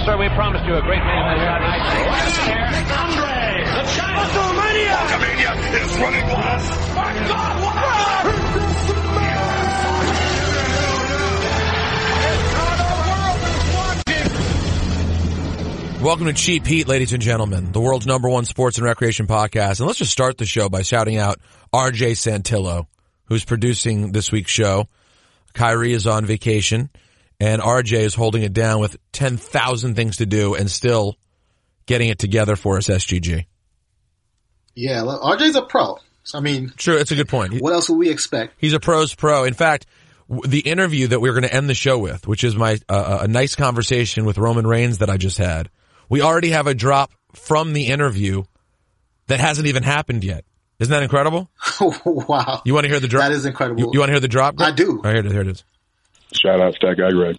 Yes, sir, we promised you a great man event here tonight. Andre, the China WrestleMania! WrestleMania is running wild. My God, what? Welcome to Cheap Heat, ladies and gentlemen, the world's number one sports and recreation podcast. And let's just start the show by shouting out RJ Santillo, who's producing this week's show. Kyrie is on vacation, and RJ is holding it down with 10,000 things to do and still getting it together for us, SGG. Yeah, look, RJ's a pro. So, I mean, True, it's a good point. What else would we expect? He's a pro's pro. In fact, the interview that we're going to end the show with, which is my uh, a nice conversation with Roman Reigns that I just had, we already have a drop from the interview that hasn't even happened yet. Isn't that incredible? wow. You want to hear the drop? That is incredible. You, you want to hear the drop? I do. Here it is. Here it is. Shout out Stack that guy, Greg.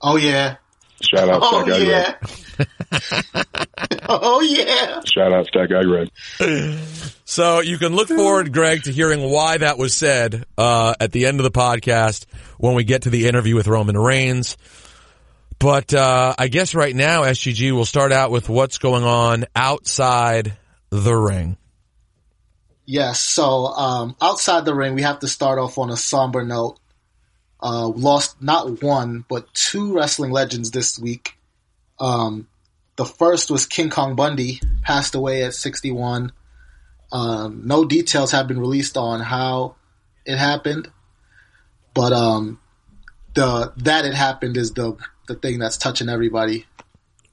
Oh yeah. Shout out to Oh that guy, yeah. Greg. oh yeah. Shout out to that guy, Greg. So you can look forward, Greg, to hearing why that was said uh, at the end of the podcast when we get to the interview with Roman Reigns. But uh, I guess right now, SGG will start out with what's going on outside the ring. Yes. So um, outside the ring, we have to start off on a somber note. Uh, lost not one but two wrestling legends this week. Um, the first was King Kong Bundy, passed away at 61. Um, no details have been released on how it happened, but um, the that it happened is the the thing that's touching everybody.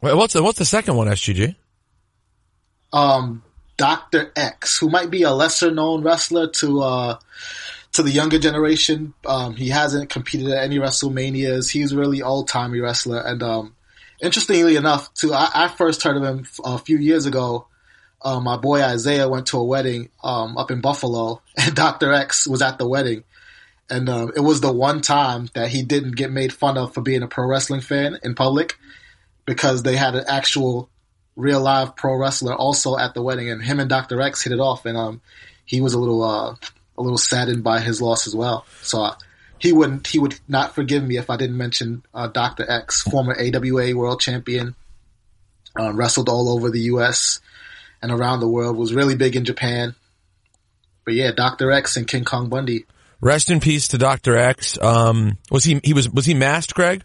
Wait, what's the what's the second one, SGG? um, Dr. X, who might be a lesser known wrestler to uh, to the younger generation. Um, he hasn't competed at any WrestleManias. He's really old timey wrestler. And um, interestingly enough, too, I, I first heard of him a few years ago. Uh, my boy Isaiah went to a wedding um, up in Buffalo, and Dr. X was at the wedding. And um, it was the one time that he didn't get made fun of for being a pro wrestling fan in public because they had an actual real live pro wrestler also at the wedding, and him and Dr. X hit it off, and um, he was a little uh, a little saddened by his loss as well. So uh, he wouldn't he would not forgive me if I didn't mention uh, Dr. X, former AWA world champion, uh, wrestled all over the U.S. and around the world, was really big in Japan. But yeah, Dr. X and King Kong Bundy. Rest in peace to Doctor X. Um, was he he was was he masked, Greg?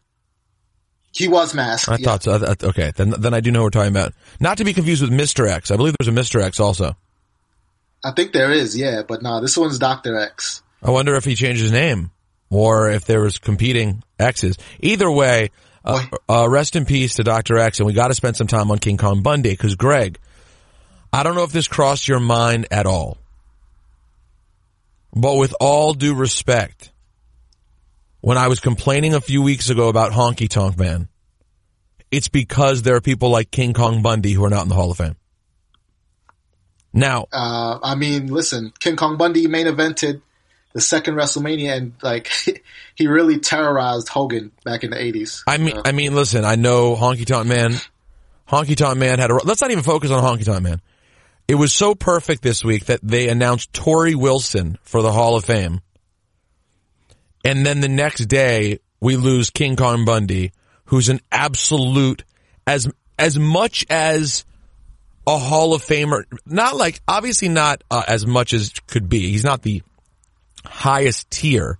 He was masked. I yeah. thought so. Okay, then then I do know what we're talking about. Not to be confused with Mister X. I believe there's a Mister X also. I think there is, yeah, but no, this one's Dr. X. I wonder if he changed his name or if there was competing X's. Either way, uh, uh, rest in peace to Dr. X, and we got to spend some time on King Kong Bundy because Greg, I don't know if this crossed your mind at all, but with all due respect, when I was complaining a few weeks ago about Honky Tonk Man, it's because there are people like King Kong Bundy who are not in the Hall of Fame. Now, Uh, I mean, listen, King Kong Bundy main evented the second WrestleMania, and like he really terrorized Hogan back in the eighties. I mean, I mean, listen, I know Honky Tonk Man, Honky Tonk Man had a, let's not even focus on Honky Tonk Man. It was so perfect this week that they announced Torrie Wilson for the Hall of Fame. And then the next day we lose King Kong Bundy, who's an absolute, as, as much as a Hall of Famer, not like, obviously not uh, as much as could be. He's not the highest tier,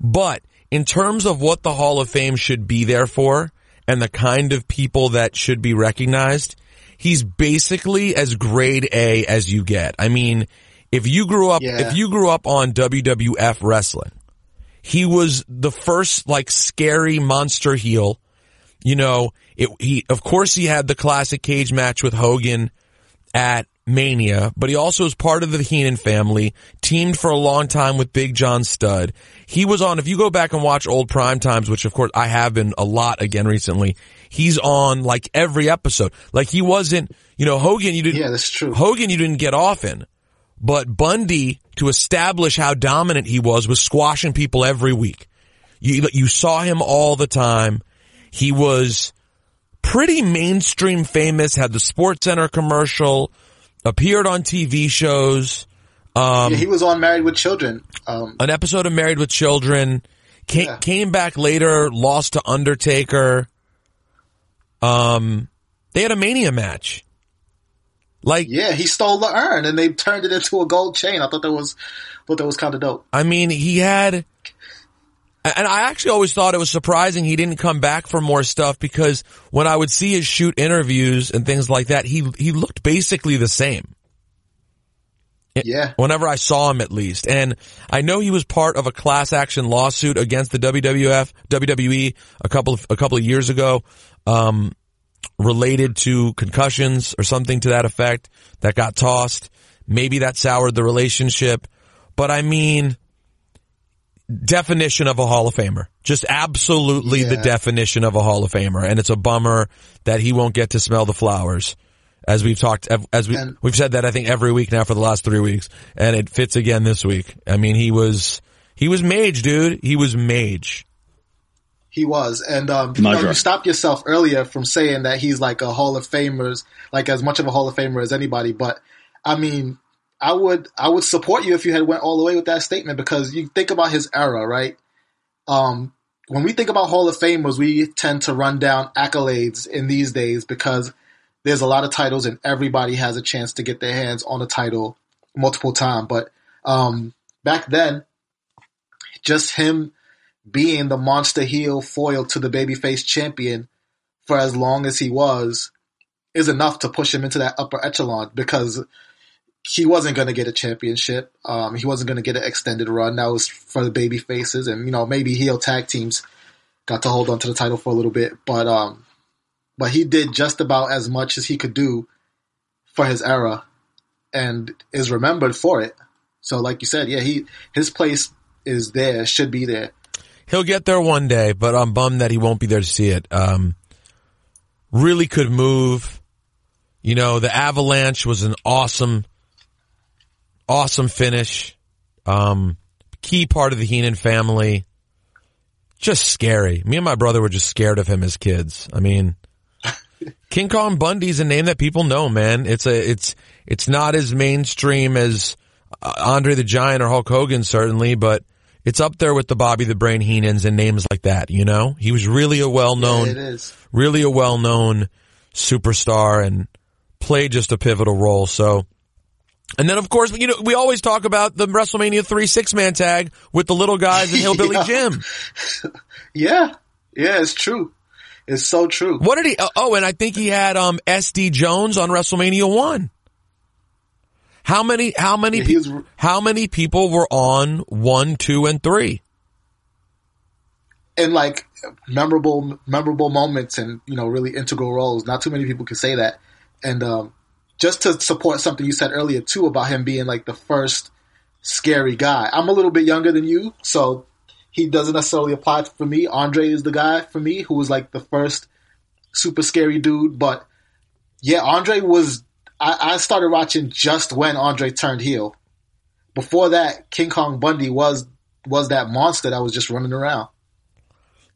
but in terms of what the Hall of Fame should be there for and the kind of people that should be recognized, he's basically as grade A as you get. I mean, if you grew up, Yeah. if you grew up on WWF wrestling, he was the first like scary monster heel. You know, it, he, of course he had the classic cage match with Hogan at Mania, but he also was part of the Heenan family, teamed for a long time with Big John Studd. He was on, if you go back and watch old prime times, which of course I have been a lot again recently, he's on like every episode. Like he wasn't, you know, Hogan, you didn't, Yeah, that's true. Hogan, you didn't get off in, but Bundy, to establish how dominant he was, was squashing people every week. You, you saw him all the time. He was pretty mainstream famous, had the Sports Center commercial, appeared on TV shows, um, yeah, he was on Married with Children. Um, an episode of Married with Children, came, Yeah. came back later, lost to Undertaker. Um, they had a Mania match. Like, Yeah, he stole the urn and they turned it into a gold chain. I thought that was, thought that was kind of dope. I mean, he had, and I actually always thought it was surprising he didn't come back for more stuff because when I would see his shoot interviews and things like that, he, he looked basically the same. Yeah. Whenever I saw him at least. And I know he was part of a class action lawsuit against the WWF, WWE a couple of, a couple of years ago, um, related to concussions or something to that effect that got tossed. Maybe that soured the relationship. But I mean, definition of a Hall of Famer. Just absolutely the definition of a Hall of Famer. And it's a bummer that he won't get to smell the flowers. As we've talked, as we, And- we've said that I think every week now for the last three weeks. And it fits again this week. I mean, he was, he was mage, dude. He was mage. He was, and um, you know, you stopped yourself earlier from saying that he's like a Hall of Famer's, like as much of a Hall of Famer as anybody. But I mean, I would, I would support you if you had went all the way with that statement because you think about his era, right? Um, when we think about Hall of Famers, we tend to run down accolades in these days because there's a lot of titles and everybody has a chance to get their hands on a title multiple times. But um, back then, just him being the monster heel foil to the babyface champion for as long as he was is enough to push him into that upper echelon because he wasn't going to get a championship. Um, he wasn't going to get an extended run. That was for the baby faces and, you know, maybe heel tag teams got to hold on to the title for a little bit, but, um, but he did just about as much as he could do for his era and is remembered for it. So like you said, yeah, he, his place is there, should be there. He'll get there one day, but I'm bummed that he won't be there to see it. Um, really could move. You know, the Avalanche was an awesome, awesome finish. Um, key part of the Heenan family. Just scary. Me and my brother were just scared of him as kids. I mean, King Kong Bundy's a name that people know, man. It's a, it's, it's not as mainstream as uh, Andre the Giant or Hulk Hogan, certainly, but it's up there with the Bobby the Brain Heenans and names like that, you know? He was really a well-known, it is. really a well-known superstar and played just a pivotal role. So, and then of course, you know, we always talk about the WrestleMania 3 six-man tag with the little guys and Hillbilly Yeah. Jim. Yeah, yeah, it's true. It's so true. What did he, oh, oh, and I think he had, um, SD Jones on WrestleMania 1. How many, how many, Yeah, was- how many people were on one, two, and three? And like memorable, memorable moments, and you know, really integral roles. Not too many people can say that. And um, just to support something you said earlier too about him being like the first scary guy. I'm a little bit younger than you, so he doesn't necessarily apply for me. Andre is the guy for me who was like the first super scary dude. But yeah, Andre was. I, I started watching just when Andre turned heel. Before that, King Kong Bundy was was that monster that was just running around.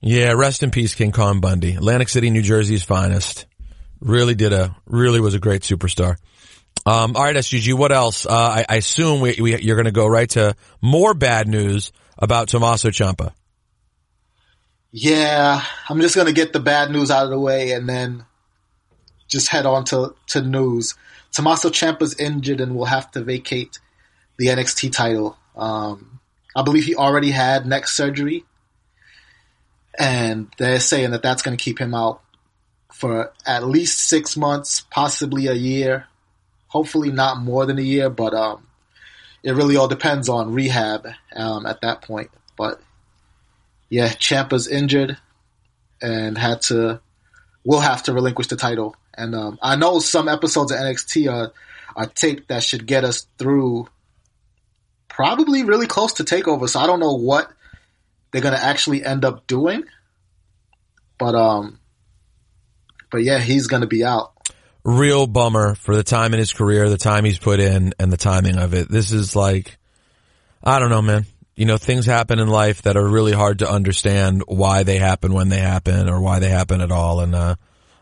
Yeah, rest in peace, King Kong Bundy. Atlantic City, New Jersey's finest. Really did a, really was a great superstar. Um, all right, SGG, what else? Uh, I, I assume we, we, you're going to go right to more bad news about Tommaso Ciampa. Yeah, I'm just gonna get the bad news out of the way and then just head on to, to news. Tommaso Ciampa's injured and will have to vacate the NXT title. Um, I believe he already had neck surgery, and they're saying that that's going to keep him out for at least six months, possibly a year. Hopefully, not more than a year, but um, it really all depends on rehab um, at that point. But yeah, Ciampa's injured and had to will have to relinquish the title. And um, I know some episodes of NXT are are taped that should get us through probably really close to takeover. So I don't know what they're gonna actually end up doing. But um but yeah, he's gonna be out. Real bummer for the time in his career, the time he's put in, and the timing of it. This is like, I don't know, man. You know, things happen in life that are really hard to understand why they happen when they happen or why they happen at all. And, uh,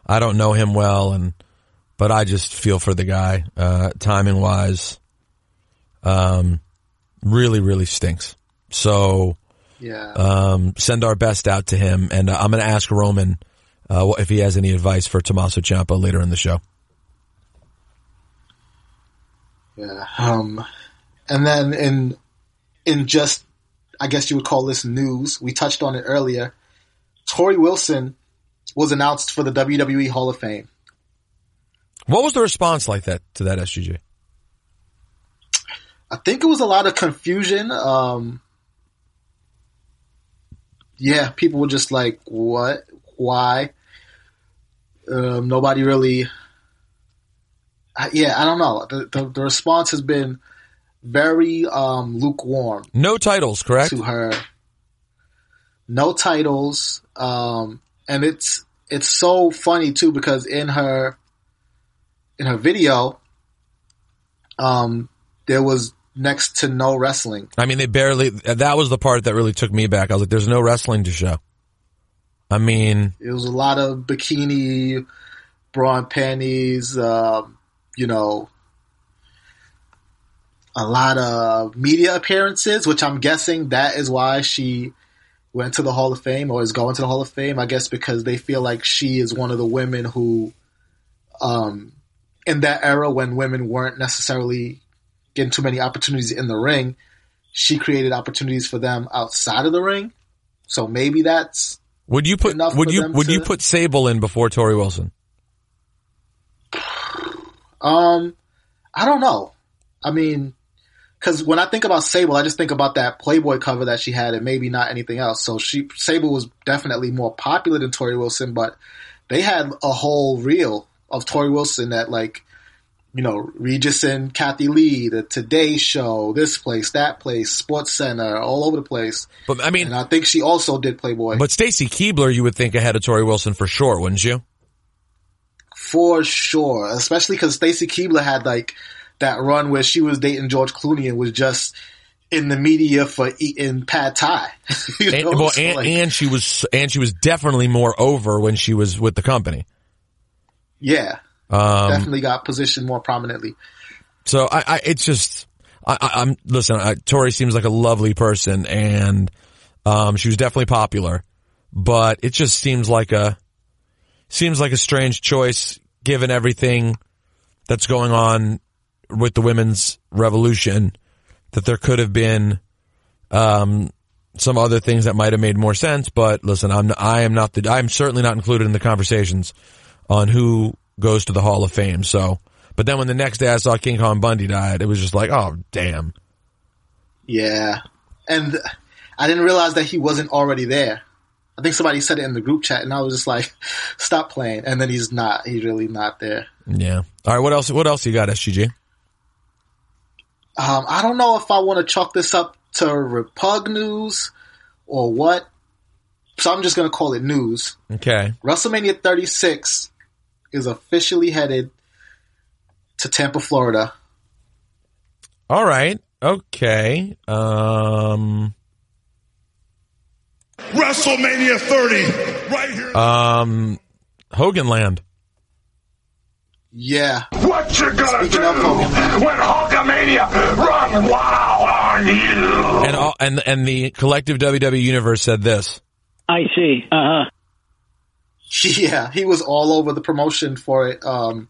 I don't know him well and, but I just feel for the guy, uh, timing wise. Um, really, really stinks. So, Yeah. um, send our best out to him. And uh, I'm going to ask Roman, uh, if he has any advice for Tommaso Ciampa later in the show. Yeah. Um, and then in in just, I guess you would call this news. We touched on it earlier. Torrie Wilson was announced for the WWE Hall of Fame. What was the response like that to that SGJ? I think it was a lot of confusion. Um, yeah, people were just like, "What? Why?" Um, nobody really. I- Yeah, I don't know. The, the, the response has been very um, lukewarm No titles, correct? to her. No titles, um, and it's it's so funny too because in her in her video, um, there was next to no wrestling. I mean, they barely. That was the part that really took me back. I was like, "There's no wrestling to show." I mean, It was a lot of bikini, bra and panties, um, you know, a lot of media appearances, which I'm guessing that is why she went to the Hall of Fame or is going to the Hall of Fame. I guess because they feel like she is one of the women who, um, in that era when women weren't necessarily getting too many opportunities in the ring, she created opportunities for them outside of the ring. So maybe that's would you put Enough would you would you put Sable in before Torrie Wilson? Um, I don't know. I mean, because when I think about Sable, I just think about that Playboy cover that she had, and maybe not anything else. So she Sable was definitely more popular than Torrie Wilson, but they had a whole reel of Torrie Wilson that like. You know, Regis and Kathie Lee, the Today Show, this place, that place, Sports Center, all over the place. But I mean, And I think she also did Playboy. but Stacy Keibler, you would think ahead of Torrie Wilson for sure, wouldn't you? For sure, especially because Stacy Keibler had like that run where she was dating George Clooney and was just in the media for eating pad thai. And, well, So, and, like, and she was and she was definitely more over when she was with the company. yeah, Um, definitely got positioned more prominently. So I, I it's just, I, I, I'm listen. I, Torrie seems like a lovely person, and um, she was definitely popular, but it just seems like a seems like a strange choice given everything that's going on with the women's revolution. That there could have been um, some other things that might have made more sense, but listen, I'm I am not the I'm certainly not included in the conversations on who goes to the Hall of Fame. So, but then when the next day I saw King Kong Bundy died, it was just like, oh damn. Yeah, and I didn't realize that he wasn't already there. I think somebody said it in the group chat, and I was just like, "Stop playing!" And then he's not. He's really not there. Yeah. All right. What else? What else you got, SGG? Um, I don't know if I want to chalk this up to Repug news or what. So I'm just going to call it news. Okay. WrestleMania 36 is officially headed to Tampa, Florida. All right. Okay. Um. WrestleMania 30, right here. Um. Hogan Land. Yeah. what you gonna Speaking do of Hogan. when Hulkamania run wild on you? And all, and and the collective WWE universe said this. I see. Uh huh. Yeah, he was all over the promotion for it. Um,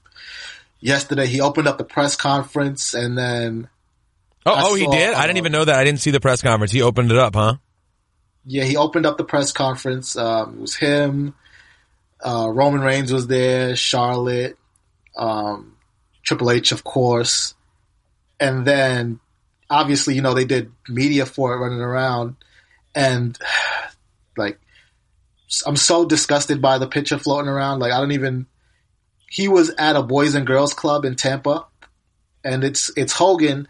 yesterday, he opened up the press conference and then, Oh, I oh, he saw, did. I didn't uh, even know that. I didn't see the press conference. He opened it up, huh? yeah, he opened up the press conference. Um, it was him. Uh, Roman Reigns was there. Charlotte, um, Triple H, of course, and then obviously, you know, they did media for it running around, and like, I'm so disgusted by the picture floating around. Like, I don't even. He was at a Boys and Girls Club in Tampa, and it's it's Hogan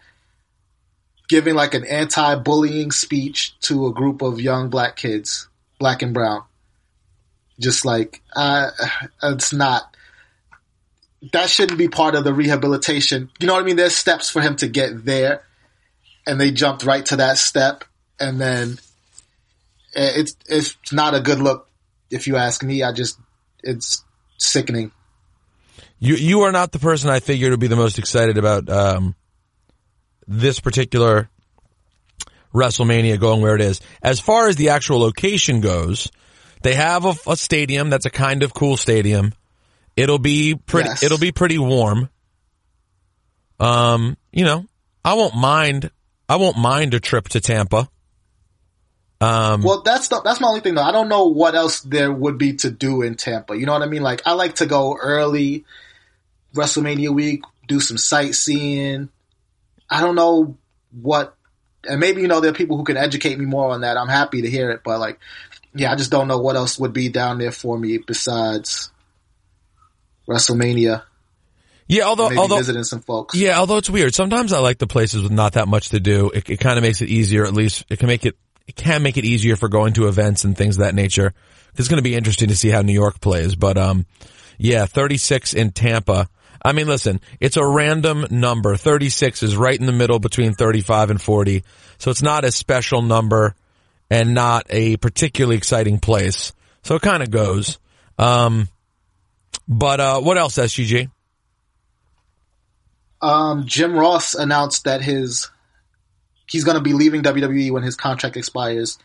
giving like an anti-bullying speech to a group of young black kids, black and brown. Just like uh, it's not. That shouldn't be part of the rehabilitation. You know what I mean? There's steps for him to get there, and they jumped right to that step, and then eh, it's it's not a good look. If you ask me, I just it's sickening. You you are not the person I figured would be the most excited about um, this particular WrestleMania going where it is. As far as the actual location goes, They have a, a stadium that's a kind of cool stadium. It'll be pretty. Yes. It'll be pretty warm. Um, you know, I won't mind. I won't mind a trip to Tampa. Um, Well, that's the, that's my only thing though. I don't know what else there would be to do in Tampa. You know what I mean? Like I like to go early WrestleMania week, do some sightseeing. I don't know what, and maybe you know there are people who can educate me more on that. I'm happy to hear it, but like, yeah, I just don't know what else would be down there for me besides WrestleMania. yeah, although Maybe although visiting some folks. Yeah, although it's weird. Sometimes I like the places with not that much to do. It, it kind of makes it easier. At least it can make it it can make it easier for going to events and things of that nature. It's going to be interesting to see how New York plays. But um, yeah, 36 in Tampa. I mean, listen, it's a random number. 36 is right in the middle between 35 and 40. So it's not a special number and not a particularly exciting place. So it kind of goes. Um, but uh, what else, SGG? Um, Jim Ross announced that his he's going to be leaving WWE when his contract expires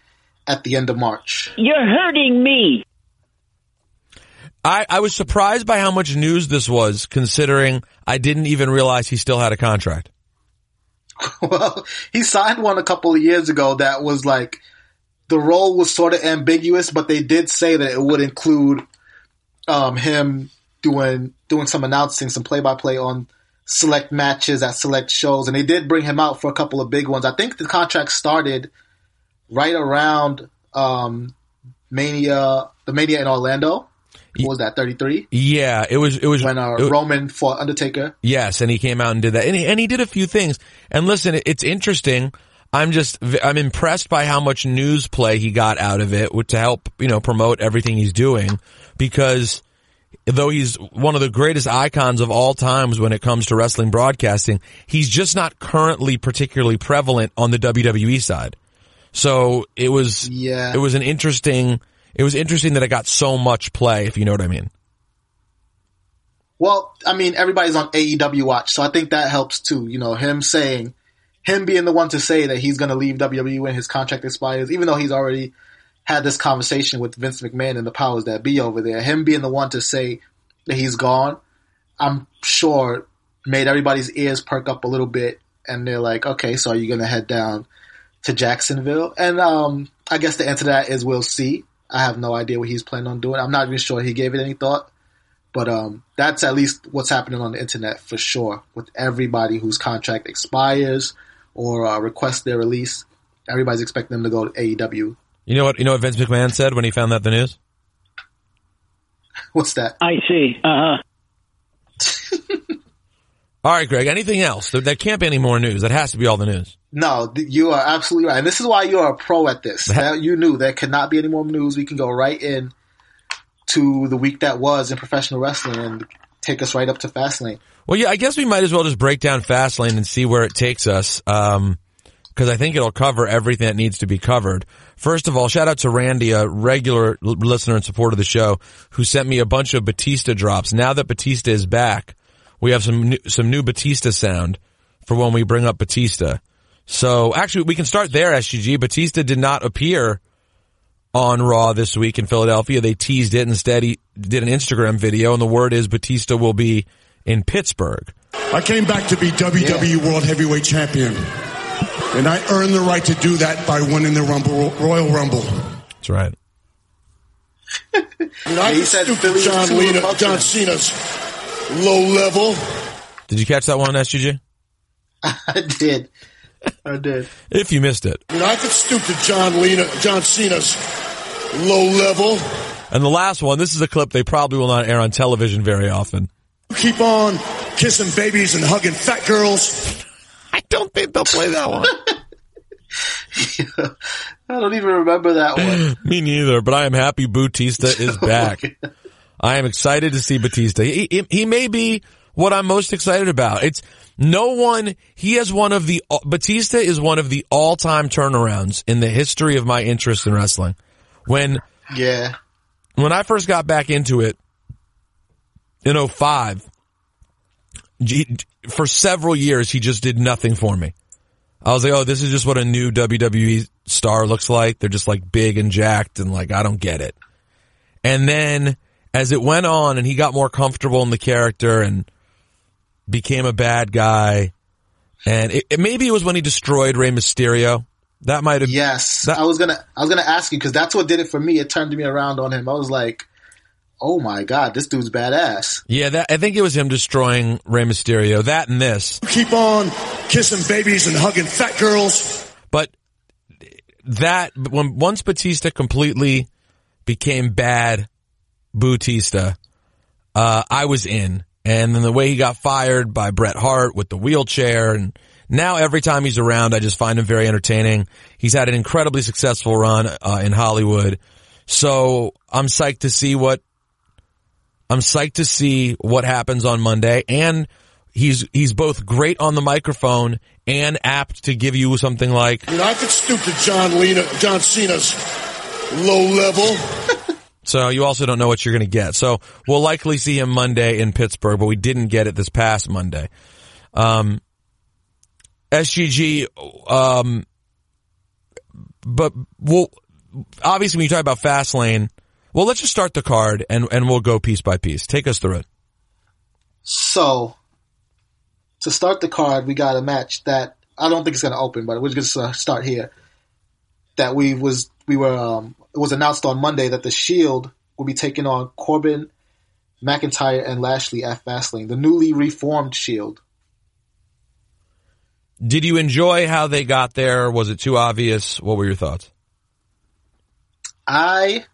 at the end of March. You're hurting me. I, I was surprised by how much news this was, considering I didn't even realize he still had a contract. well, he signed one a couple of years ago that was like the role was sort of ambiguous, but they did say that it would include um, him doing doing some announcing, some play by play on select matches at select shows, and they did bring him out for a couple of big ones. I think the contract started right around um, Mania, the Mania in Orlando. What was that? Thirty three Yeah, it was, it was, when uh, it- Roman fought Undertaker. yes, and he came out and did that. And he, and he did a few things. And listen, it's interesting. I'm just, I'm impressed by how much news play he got out of it to help, you know, promote everything he's doing because though he's one of the greatest icons of all times when it comes to wrestling broadcasting, he's just not currently particularly prevalent on the WWE side. So it was, Yeah. it was an interesting, it was interesting that it got so much play, if you know what I mean. Well, I mean, everybody's on AEW watch, so I think that helps too. You know, him saying, him being the one to say that he's going to leave WWE when his contract expires, even though he's already had this conversation with Vince McMahon and the powers that be over there. Him being the one to say that he's gone, I'm sure made everybody's ears perk up a little bit, and they're like, okay, so are you going to head down to Jacksonville? And um, I guess the answer to that is we'll see. I have no idea what he's planning on doing. I'm not even sure he gave it any thought. But um, that's at least what's happening on the internet for sure. With everybody whose contract expires or uh, requests their release, everybody's expecting them to go to AEW. You know what, you know what Vince McMahon said when he found out the news? What's that? I see. Uh huh. All right, Greg. Anything else? There, there can't be any more news. That has to be all the news. No, you are absolutely right. And this is why you are a pro at this. Now, you knew there could not be any more news. We can go right in to the week that was in professional wrestling and take us right up to Fastlane. Well, yeah, I guess we might as well just break down Fastlane and see where it takes us. Um, cause I think it'll cover everything that needs to be covered. First of all, shout out to Randy, a regular l- listener and supporter of the show, who sent me a bunch of Batista drops. Now that Batista is back, we have some new, some new Batista sound for when we bring up Batista. So actually, we can start there, SGG. Batista did not appear on Raw this week in Philadelphia. They teased it. Instead, he did an Instagram video, and the word is Batista will be in Pittsburgh. I came back to be WWE World Heavyweight Champion. And I earned the right to do that by winning the Rumble, Royal Rumble. That's right. And I he said stoop to Philly John, Lena. John Cena's low level. Did you catch that one, SGG? I did. I did. If you missed it. And I could stoop to John Lena, John Cena's low level. And the last one, this is a clip they probably will not air on television very often. Keep on kissing babies and hugging fat girls. I don't think they'll play that one. I don't even remember that one. Me neither, but I am happy Batista is back. I am excited to see Batista. He, he, he may be what I'm most excited about. It's no one, he has one of the, Batista is one of the all-time turnarounds in the history of my interest in wrestling. When, Yeah. when I first got back into it in 05, G- for several years, he just did nothing for me. I was like, oh, this is just what a new WWE star looks like. They're just like big and jacked and like, I don't get it. And then as it went on and he got more comfortable in the character and became a bad guy, and it, it- maybe it was when he destroyed Rey Mysterio. That might have Yes, That- I was gonna I was gonna ask you because that's what did it for me. It turned me around on him. I was like, oh my god, this dude's badass. Yeah, that, I think it was him destroying Rey Mysterio. That and this, Keep on kissing babies and hugging fat girls. but that when once Batista completely became bad, Batista, uh, I was in, and then the way he got fired by Bret Hart with the wheelchair, and now every time he's around, I just find him very entertaining. He's had an incredibly successful run uh, in Hollywood, so I'm psyched to see what I'm psyched to see what happens on Monday and he's he's both great on the microphone and apt to give you something like You know, I could stoop to John Lena, John Cena's low level. so you also don't know what you're going to get. So we'll likely see him Monday in Pittsburgh, but we didn't get it this past Monday. Um SGG um but we'll obviously when you talk about Fastlane, well let's just start the card and and we'll go piece by piece. Take us through it. So to start the card, we got a match that I don't think it's gonna open, but we're just gonna start here. That we was we were um, it was announced on Monday that the Shield will be taking on Corbin, McIntyre, and Lashley at Fastlane, the newly reformed Shield. Did you enjoy how they got there? Was it too obvious? What were your thoughts? I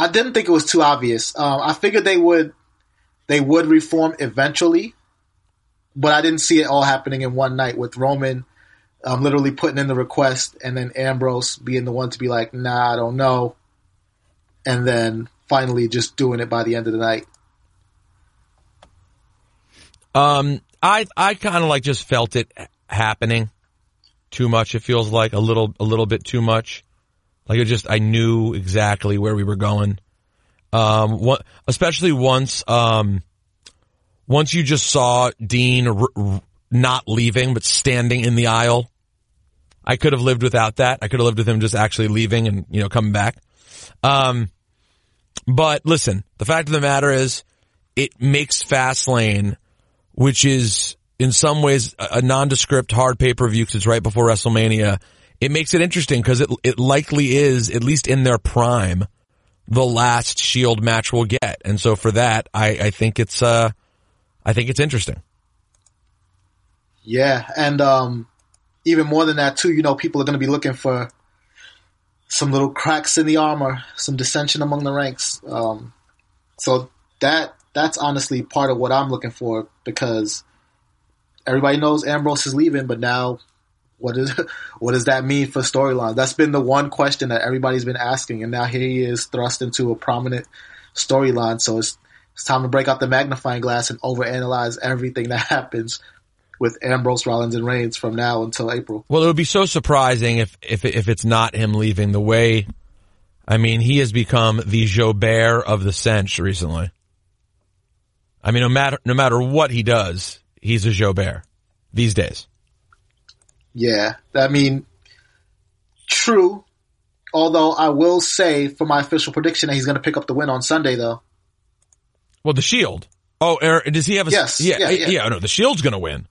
I didn't think it was too obvious. Um, I figured they would they would reform eventually, but I didn't see it all happening in one night with Roman um, literally putting in the request and then Ambrose being the one to be like, "Nah, I don't know," and then finally just doing it by the end of the night. Um, I I kind of like just felt it happening too much. It feels like a little a little bit too much. Like it just I knew exactly where we were going. Um, what, especially once um, once you just saw Dean r- r- not leaving but standing in the aisle. I could have lived without that. I could have lived with him just actually leaving and you know coming back. Um, but listen, the fact of the matter is, it makes Fastlane which is in some ways a a nondescript hard pay per view because it's right before WrestleMania. It makes it interesting because it it likely is at least in their prime the last Shield match we'll get, and so for that, I I think it's uh I think it's interesting. Yeah, and um, even more than that too, you know, people are going to be looking for some little cracks in the armor, some dissension among the ranks. Um, so that that's honestly part of what I'm looking for because everybody knows Ambrose is leaving, but now what is what does that mean for storyline? That's been the one question that everybody's been asking, and now here he is thrust into a prominent storyline. So it's it's time to break out the magnifying glass and overanalyze everything that happens with Ambrose, Rollins, and Reigns from now until April. Well, it would be so surprising if if if it's not him leaving the way. I mean, he has become the Jobert of the cinch recently. I mean, no matter no matter what he does, he's a Jobert these days. Yeah, I mean, true. Although I will say, for my official prediction, that he's going to pick up the win on Sunday, though. Well, the Shield. Oh, er, does he have a? Yes, Yeah, yeah, yeah. yeah. no, the Shield's going to win,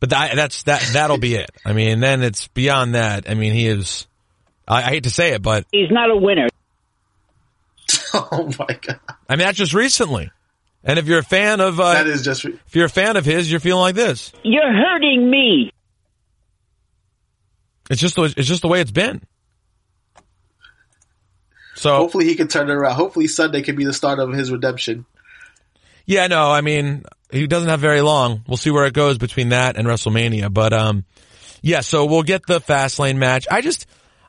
but that, that's that. That'll be it. I mean, then it's beyond that. I mean, he is. I, I hate to say it, but He's not a winner. oh my god, I mean that's just recently. And if you're a fan of, uh, that is just. Re- if you're a fan of his, you're feeling like this. You're hurting me. It's just the- it's just the way it's been. So hopefully, he can turn it around. Hopefully, Sunday can be the start of his redemption. yeah, no, I mean he doesn't have very long. We'll see where it goes between that and WrestleMania, but um, yeah. So we'll get the Fastlane match. I just,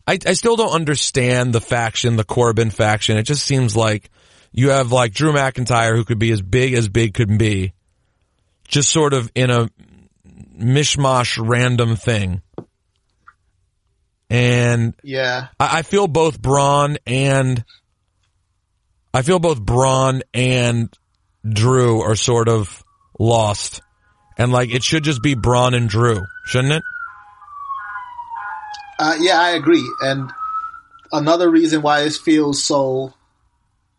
I, I still don't understand the faction, the Corbin faction. It just seems like you have like Drew McIntyre, who could be as big as big could be, just sort of in a mishmash random thing. And Yeah, I, I feel both Braun and I feel both Braun and Drew are sort of lost. And like it should just be Braun and Drew, shouldn't it? uh, yeah, I agree. And another reason why it feels so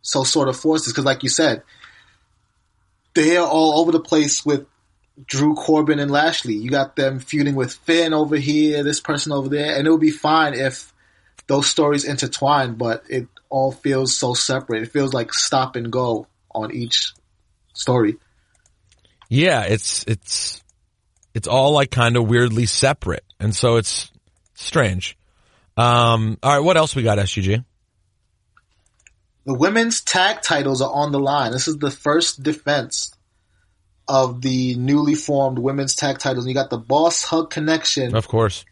so sort of forced is because, like you said, they're all over the place with Drew Corbin and Lashley. You got them feuding with Finn over here, this person over there, and it would be fine if those stories intertwine, but it all feels so separate. It feels like stop and go on each story. Yeah, it's it's it's all like kind of weirdly separate, and so it's strange. Um, all right, what else we got, SGG? The women's tag titles are on the line. This is the first defense of the newly formed women's tag titles. You got the Boss Hug Connection Of course.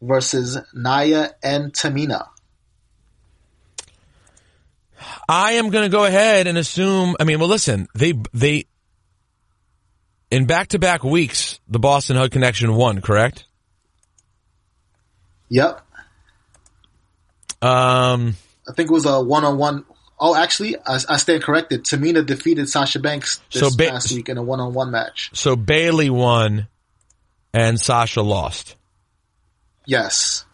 versus Nia and Tamina. I am going to go ahead and assume. I mean, well, listen, they they in back to back weeks, the Boss 'n' Hug Connection won, correct? Yep. Um, I think it was a one on one. Oh, actually, I, I stand corrected. Tamina defeated Sasha Banks this So ba- past week in a one on one match. so Bayley won, and Sasha lost. Yes.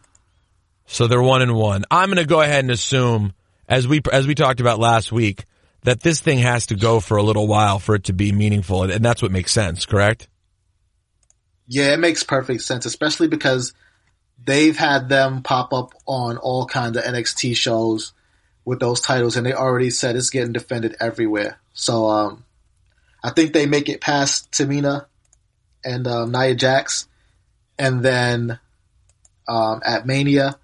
So they're one and one. I'm going to go ahead and assume, as we as we talked about last week, that this thing has to go for a little while for it to be meaningful, and, and that's what makes sense. Correct? Yeah, it makes perfect sense, especially because they've had them pop up on all kinds of NXT shows with those titles, and they already said it's getting defended everywhere. So um, I think they make it past Tamina and um, Nia Jax, and then um, at Mania,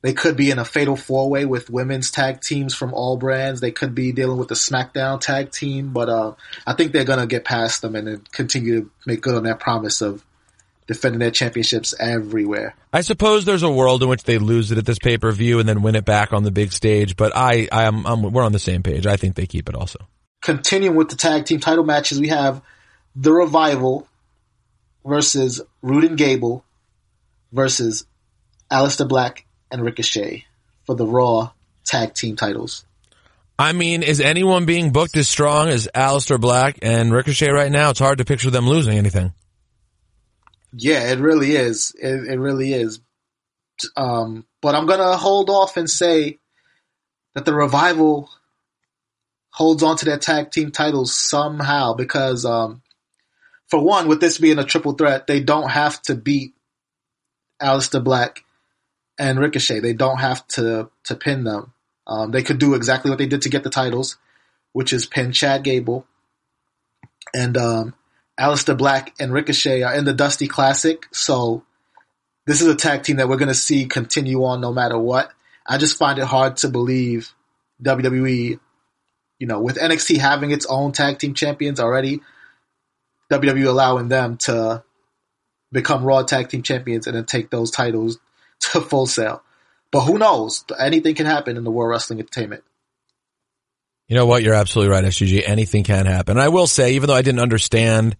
they could be in a fatal four way with women's tag teams from all brands. They could be dealing with the SmackDown tag team, but uh, I think they're gonna get past them and continue to make good on that promise of defending their championships everywhere. I suppose there's a world in which they lose it at this pay per view and then win it back on the big stage, but I, I am, I'm, we're on the same page. I think they keep it also. Continuing with the tag team title matches, we have the Revival versus Roode and Gable versus Aleister Black and Ricochet for the Raw tag team titles. I mean, is anyone being booked as strong as Aleister Black and Ricochet right now? It's hard to picture them losing anything. Yeah, it really is. It, it really is. Um, but I'm gonna hold off and say that the revival holds on to their tag team titles somehow because, um, for one, with this being a triple threat, they don't have to beat Aleister Black and Ricochet. They don't have to to pin them. Um, they could do exactly what they did to get the titles, which is pin Chad Gable and um, Aleister Black and Ricochet are in the Dusty Classic, so this is a tag team that we're going to see continue on no matter what. I just find it hard to believe WWE, you know, with NXT having its own tag team champions already, WWE allowing them to become Raw tag team champions and then take those titles to Full Sail. But who knows? Anything can happen in the World Wrestling Entertainment. You know what? You're absolutely right, SGG. Anything can happen. And I will say, even though I didn't understand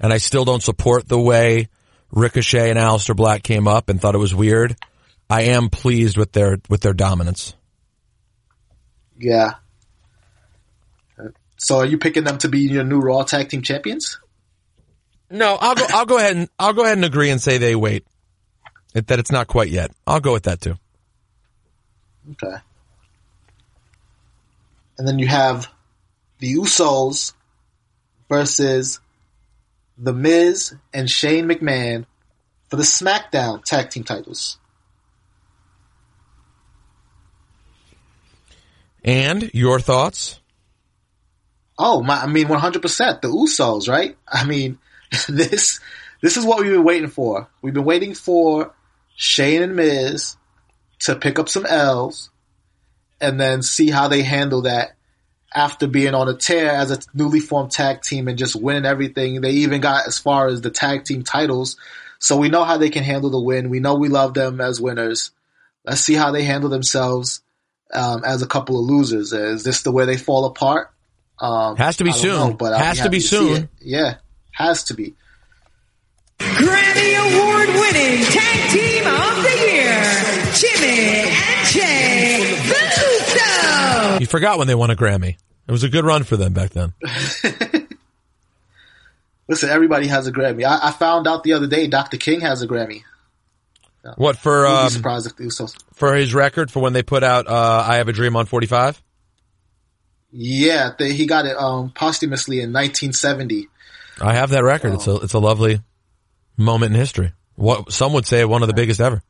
and I still don't support the way Ricochet and Aleister Black came up and thought it was weird, I am pleased with their, with their dominance. Yeah. So are you picking them to be your new Raw tag team champions? No, I'll go, I'll go ahead and, I'll go ahead and agree and say they wait. It, that it's not quite yet. I'll go with that too. Okay. And then you have the Usos versus The Miz and Shane McMahon for the SmackDown tag team titles. And your thoughts? Oh, my, I mean, 100%. The Usos, right? I mean, this, this is what we've been waiting for. We've been waiting for Shane and Miz to pick up some L's and then see how they handle that after being on a tear as a newly formed tag team and just winning everything. They even got as far as the tag team titles. So we know how they can handle the win. We know we love them as winners. Let's see how they handle themselves um, as a couple of losers. Is this the way they fall apart? Um, Has to be soon. know, but I'll Has to be happy soon. it. Yeah, has to be. Grammy Award winning Tag Team of the Year, Jimmy and Jay Uso. You forgot when they won a Grammy. It was a good run for them back then. Listen, everybody has a Grammy. I, I found out the other day Dr. King has a Grammy. What for? Um, surprised if Usos. for his record for when they put out uh, "I Have a Dream" on 45. Yeah, they, he got it um, posthumously in 1970. I have that record. It's a it's a lovely moment in history. What some would say one of the biggest ever.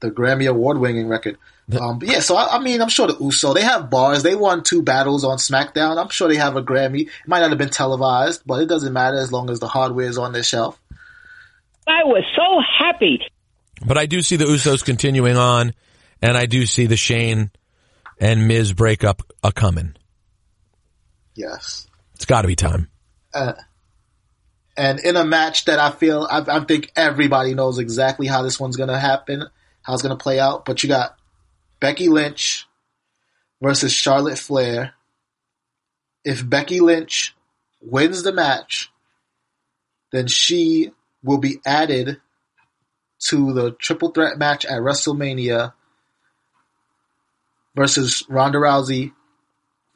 the Grammy Award winning record. Um, but yeah, so I, I mean, I'm sure the Uso they have bars. They won two battles on SmackDown. I'm sure they have a Grammy. It might not have been televised, but it doesn't matter as long as the hardware is on their shelf. I was so happy. But I do see the Usos continuing on, and I do see the Shane and Miz breakup a coming. Yes. It's got to be time. Uh, and in a match that I feel, I, I think everybody knows exactly how this one's going to happen, how it's going to play out. But you got Becky Lynch versus Charlotte Flair. If Becky Lynch wins the match, then she will be added to the triple threat match at WrestleMania versus Ronda Rousey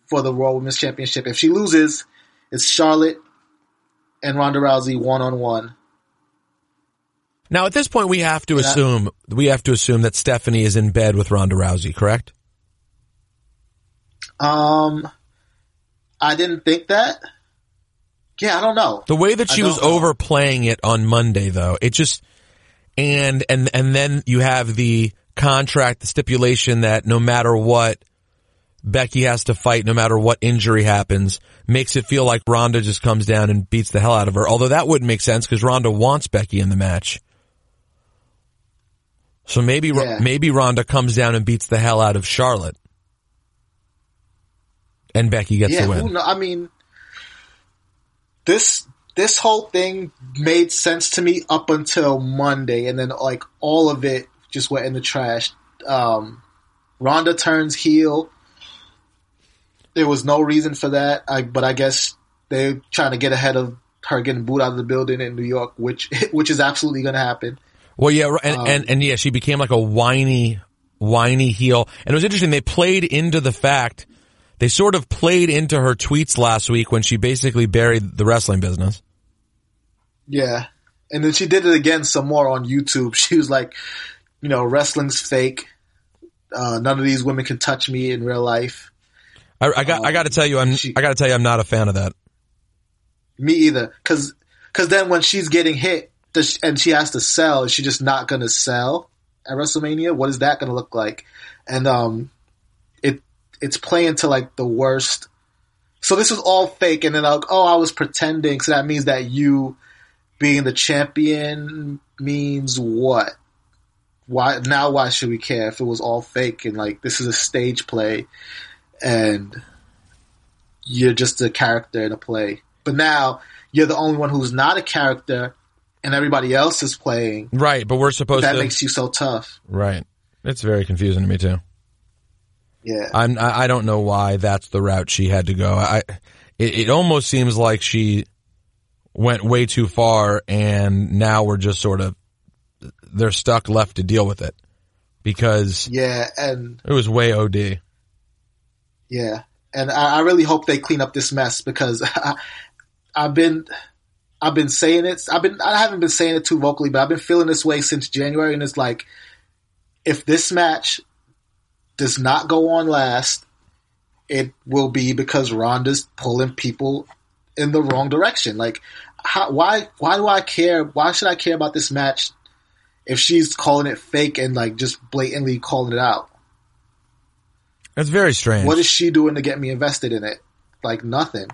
for the Raw Women's Championship. If she loses, it's Charlotte and Ronda Rousey one on one. Now at this point, we have to assume we have to assume that Stephanie is in bed with Ronda Rousey, correct? Um, I didn't think that. Yeah, I don't know. The way that she was know. overplaying it on Monday, though, it just and and and then you have the contract, the stipulation that no matter what, Becky has to fight, no matter what injury happens, makes it feel like Ronda just comes down and beats the hell out of her. Although that wouldn't make sense because Ronda wants Becky in the match. So maybe Yeah. maybe Ronda comes down and beats the hell out of Charlotte, and Becky gets yeah, the win. know? I mean, this this whole thing made sense to me up until Monday, and then like all of it just went in the trash. Um, Ronda turns heel. There was no reason for that, I, but I guess they're trying to get ahead of her getting booed out of the building in New York, which which is absolutely going to happen. Well, yeah, and, Um, and and yeah, she became like a whiny, whiny heel, and it was interesting. They played into the fact they sort of played into her tweets last week when she basically buried the wrestling business. Yeah. And then she did it again some more on YouTube. She was like, you know, wrestling's fake. Uh, none of these women can touch me in real life. I, I got I got to tell you, I'm I got to tell you, I'm not a fan of that. Me either. Cause, cause then when she's getting hit does, and she has to sell, is she just not gonna sell at WrestleMania? What is that gonna look like? And, um, it, it's playing to like the worst. So this was all fake. And then like, oh, I was pretending. So that means that you being the champion means what? Why now? Why should we care if it was all fake and like this is a stage play, and you're just a character in a play? But now you're the only one who's not a character, and everybody else is playing. Right, but we're supposed That to. That makes you so tough. right, it's very confusing to me too. Yeah, I'm I I don't know why that's the route she had to go. I it, it almost seems like she went way too far, and now we're just sort of they're stuck left to deal with it because yeah, and it was way od. Yeah, and I, I really hope they clean up this mess because I, I've been, I've been saying it. I've been, I haven't been saying it too vocally, but I've been feeling this way since January. And it's like, if this match does not go on last, it will be because Ronda's pulling people in the wrong direction. Like, how, why, why do I care? Why should I care about this match if she's calling it fake and like just blatantly calling it out? That's very strange. What is she doing to get me invested in it? Like nothing.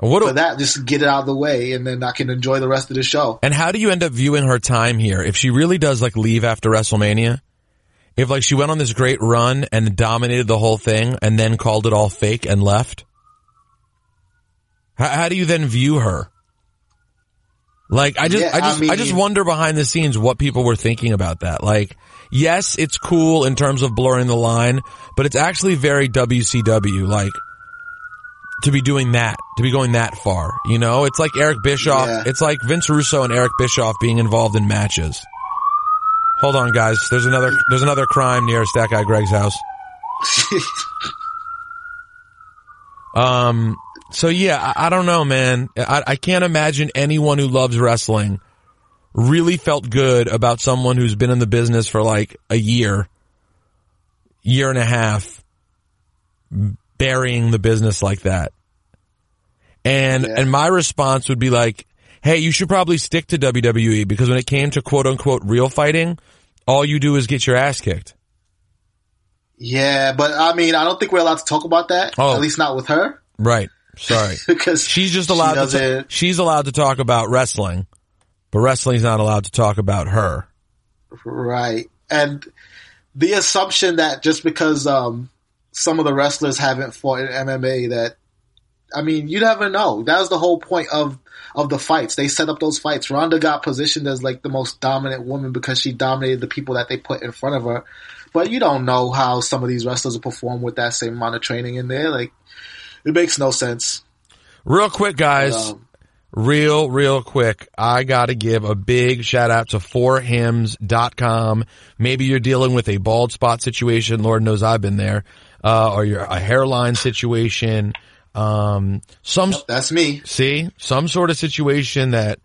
What do- For that, just get it out of the way, and then I can enjoy the rest of the show. And how do you end up viewing her time here? If she really does like leave after WrestleMania, if like she went on this great run and dominated the whole thing and then called it all fake and left, how, how do you then view her? Like I just, Yeah, I just, I, I just wonder behind the scenes what people were thinking about that. Like, yes, it's cool in terms of blurring the line, but it's actually very WCW. Like to be doing that, to be going that far. You know, it's like Eric Bischoff. Yeah. It's like Vince Russo and Eric Bischoff being involved in matches. Hold on, guys. There's another. There's another crime near Stat Guy Greg's house. Um. So yeah, I, I don't know, man. I, I can't imagine anyone who loves wrestling really felt good about someone who's been in the business for like a year, year and a half, burying the business like that. And Yeah. and my response would be like, "Hey, you should probably stick to WWE because when it came to quote unquote real fighting, all you do is get your ass kicked." Yeah, but I mean, I don't think we're allowed to talk about that. Oh. At least not with her, Right. Sorry. because She's just she allowed to doesn't- she's allowed to talk about wrestling, but wrestling's not allowed to talk about her. Right. And the assumption that just because um, some of the wrestlers haven't fought in MMA that I mean, you never know. That was the whole point of of the fights. They set up those fights. Ronda got positioned as like the most dominant woman because she dominated the people that they put in front of her. But you don't know how some of these wrestlers will perform with that same amount of training in there. Like it makes no sense. Real quick, guys. Um, Real, real quick. I gotta give a big shout out to forhims.com. Maybe you're dealing with a bald spot situation. Lord knows I've been there. Uh, or you're a hairline situation. Um, some, that's me. see, some sort of situation that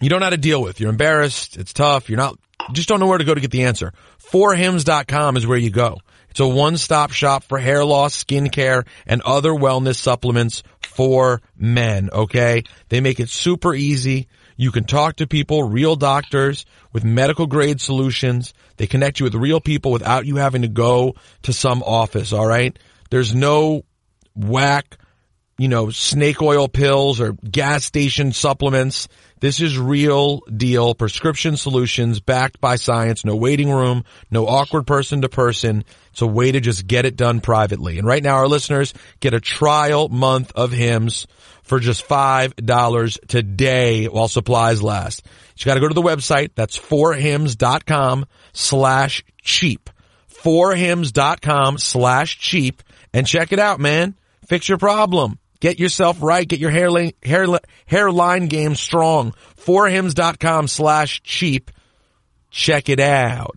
you don't know how to deal with. You're embarrassed. It's tough. You're not, you just don't know where to go to get the answer. Forhims.com is where you go. It's a one-stop shop for hair loss, skincare, and other wellness supplements for men, okay? They make it super easy. You can talk to people, real doctors with medical grade solutions. They connect you with real people without you having to go to some office, alright? There's no whack you know, snake oil pills or gas station supplements. This is real deal prescription solutions backed by science. No waiting room, no awkward person to person. It's a way to just get it done privately. And right now our listeners get a trial month of Hims for just $5 today while supplies last. You gotta go to the website. That's forhims.com slash cheap. Forhims.com slash cheap and check it out, man. Fix your problem. Get yourself right. Get your hairline, hair, hairline game strong. Forhims.com slash cheap. Check it out.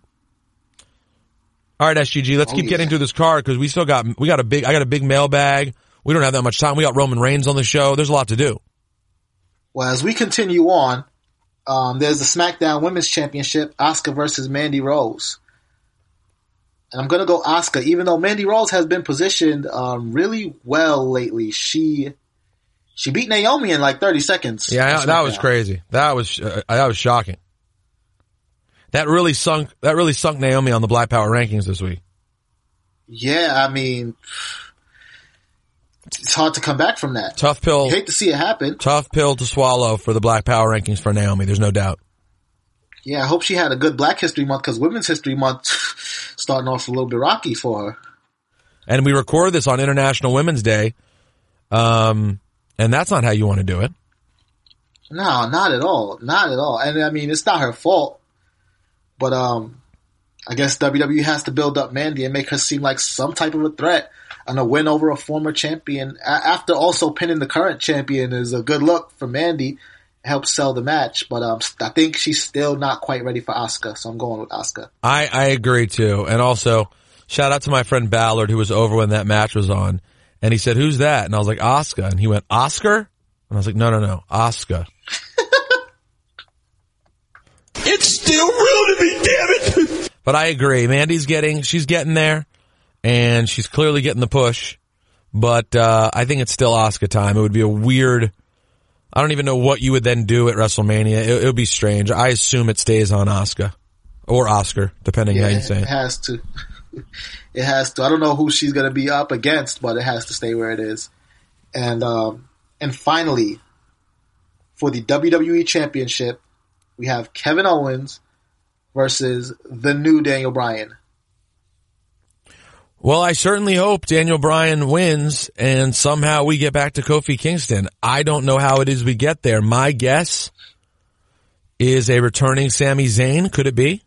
All right, SGG, let's Oh, keep yeah. getting through this card because we still got, we got a big, I got a big mailbag. We don't have that much time. We got Roman Reigns on the show. There's a lot to do. Well, as we continue on, um, there's the SmackDown Women's Championship, Asuka versus Mandy Rose. And I'm going to go Asuka, even though Mandy Rose has been positioned um, really well lately. She she beat Naomi in like 30 seconds. Yeah, that was crazy. That was, uh, that was shocking. That really sunk, that really sunk Naomi on the Black Power rankings this week. Yeah, I mean, it's hard to come back from that. Tough pill. You hate to see it happen. Tough pill to swallow for the Black Power rankings for Naomi. There's no doubt. Yeah, I hope she had a good Black History Month because Women's History Month starting off a little bit rocky for her. And we record this on International Women's Day. Um, and that's not how you want to do it. No, not at all. Not at all. And I mean, it's not her fault. But um, I guess WWE has to build up Mandy and make her seem like some type of a threat. And a win over a former champion after also pinning the current champion is a good look for Mandy. Helps sell the match, but um, I think she's still not quite ready for Asuka, so I'm going with Asuka. I, I agree too. And also, shout out to my friend Ballard who was over when that match was on. And he said, who's that? And I was like, Oscar. And he went, Oscar? And I was like, no, no, no, Oscar. It's still real to me, damn it! But I agree. Mandy's getting, she's getting there and she's clearly getting the push. But, uh, I think it's still Oscar time. It would be a weird, I don't even know what you would then do at WrestleMania. It, it would be strange. I assume it stays on Oscar or Oscar, depending how you say it it. has to. it has to. I don't know who she's going to be up against, but it has to stay where it is. And um, and finally, for the WWE Championship, we have Kevin Owens versus the new Daniel Bryan. Well, I certainly hope Daniel Bryan wins and somehow we get back to Kofi Kingston. I don't know how it is we get there. My guess is a returning Sami Zayn. Could it be?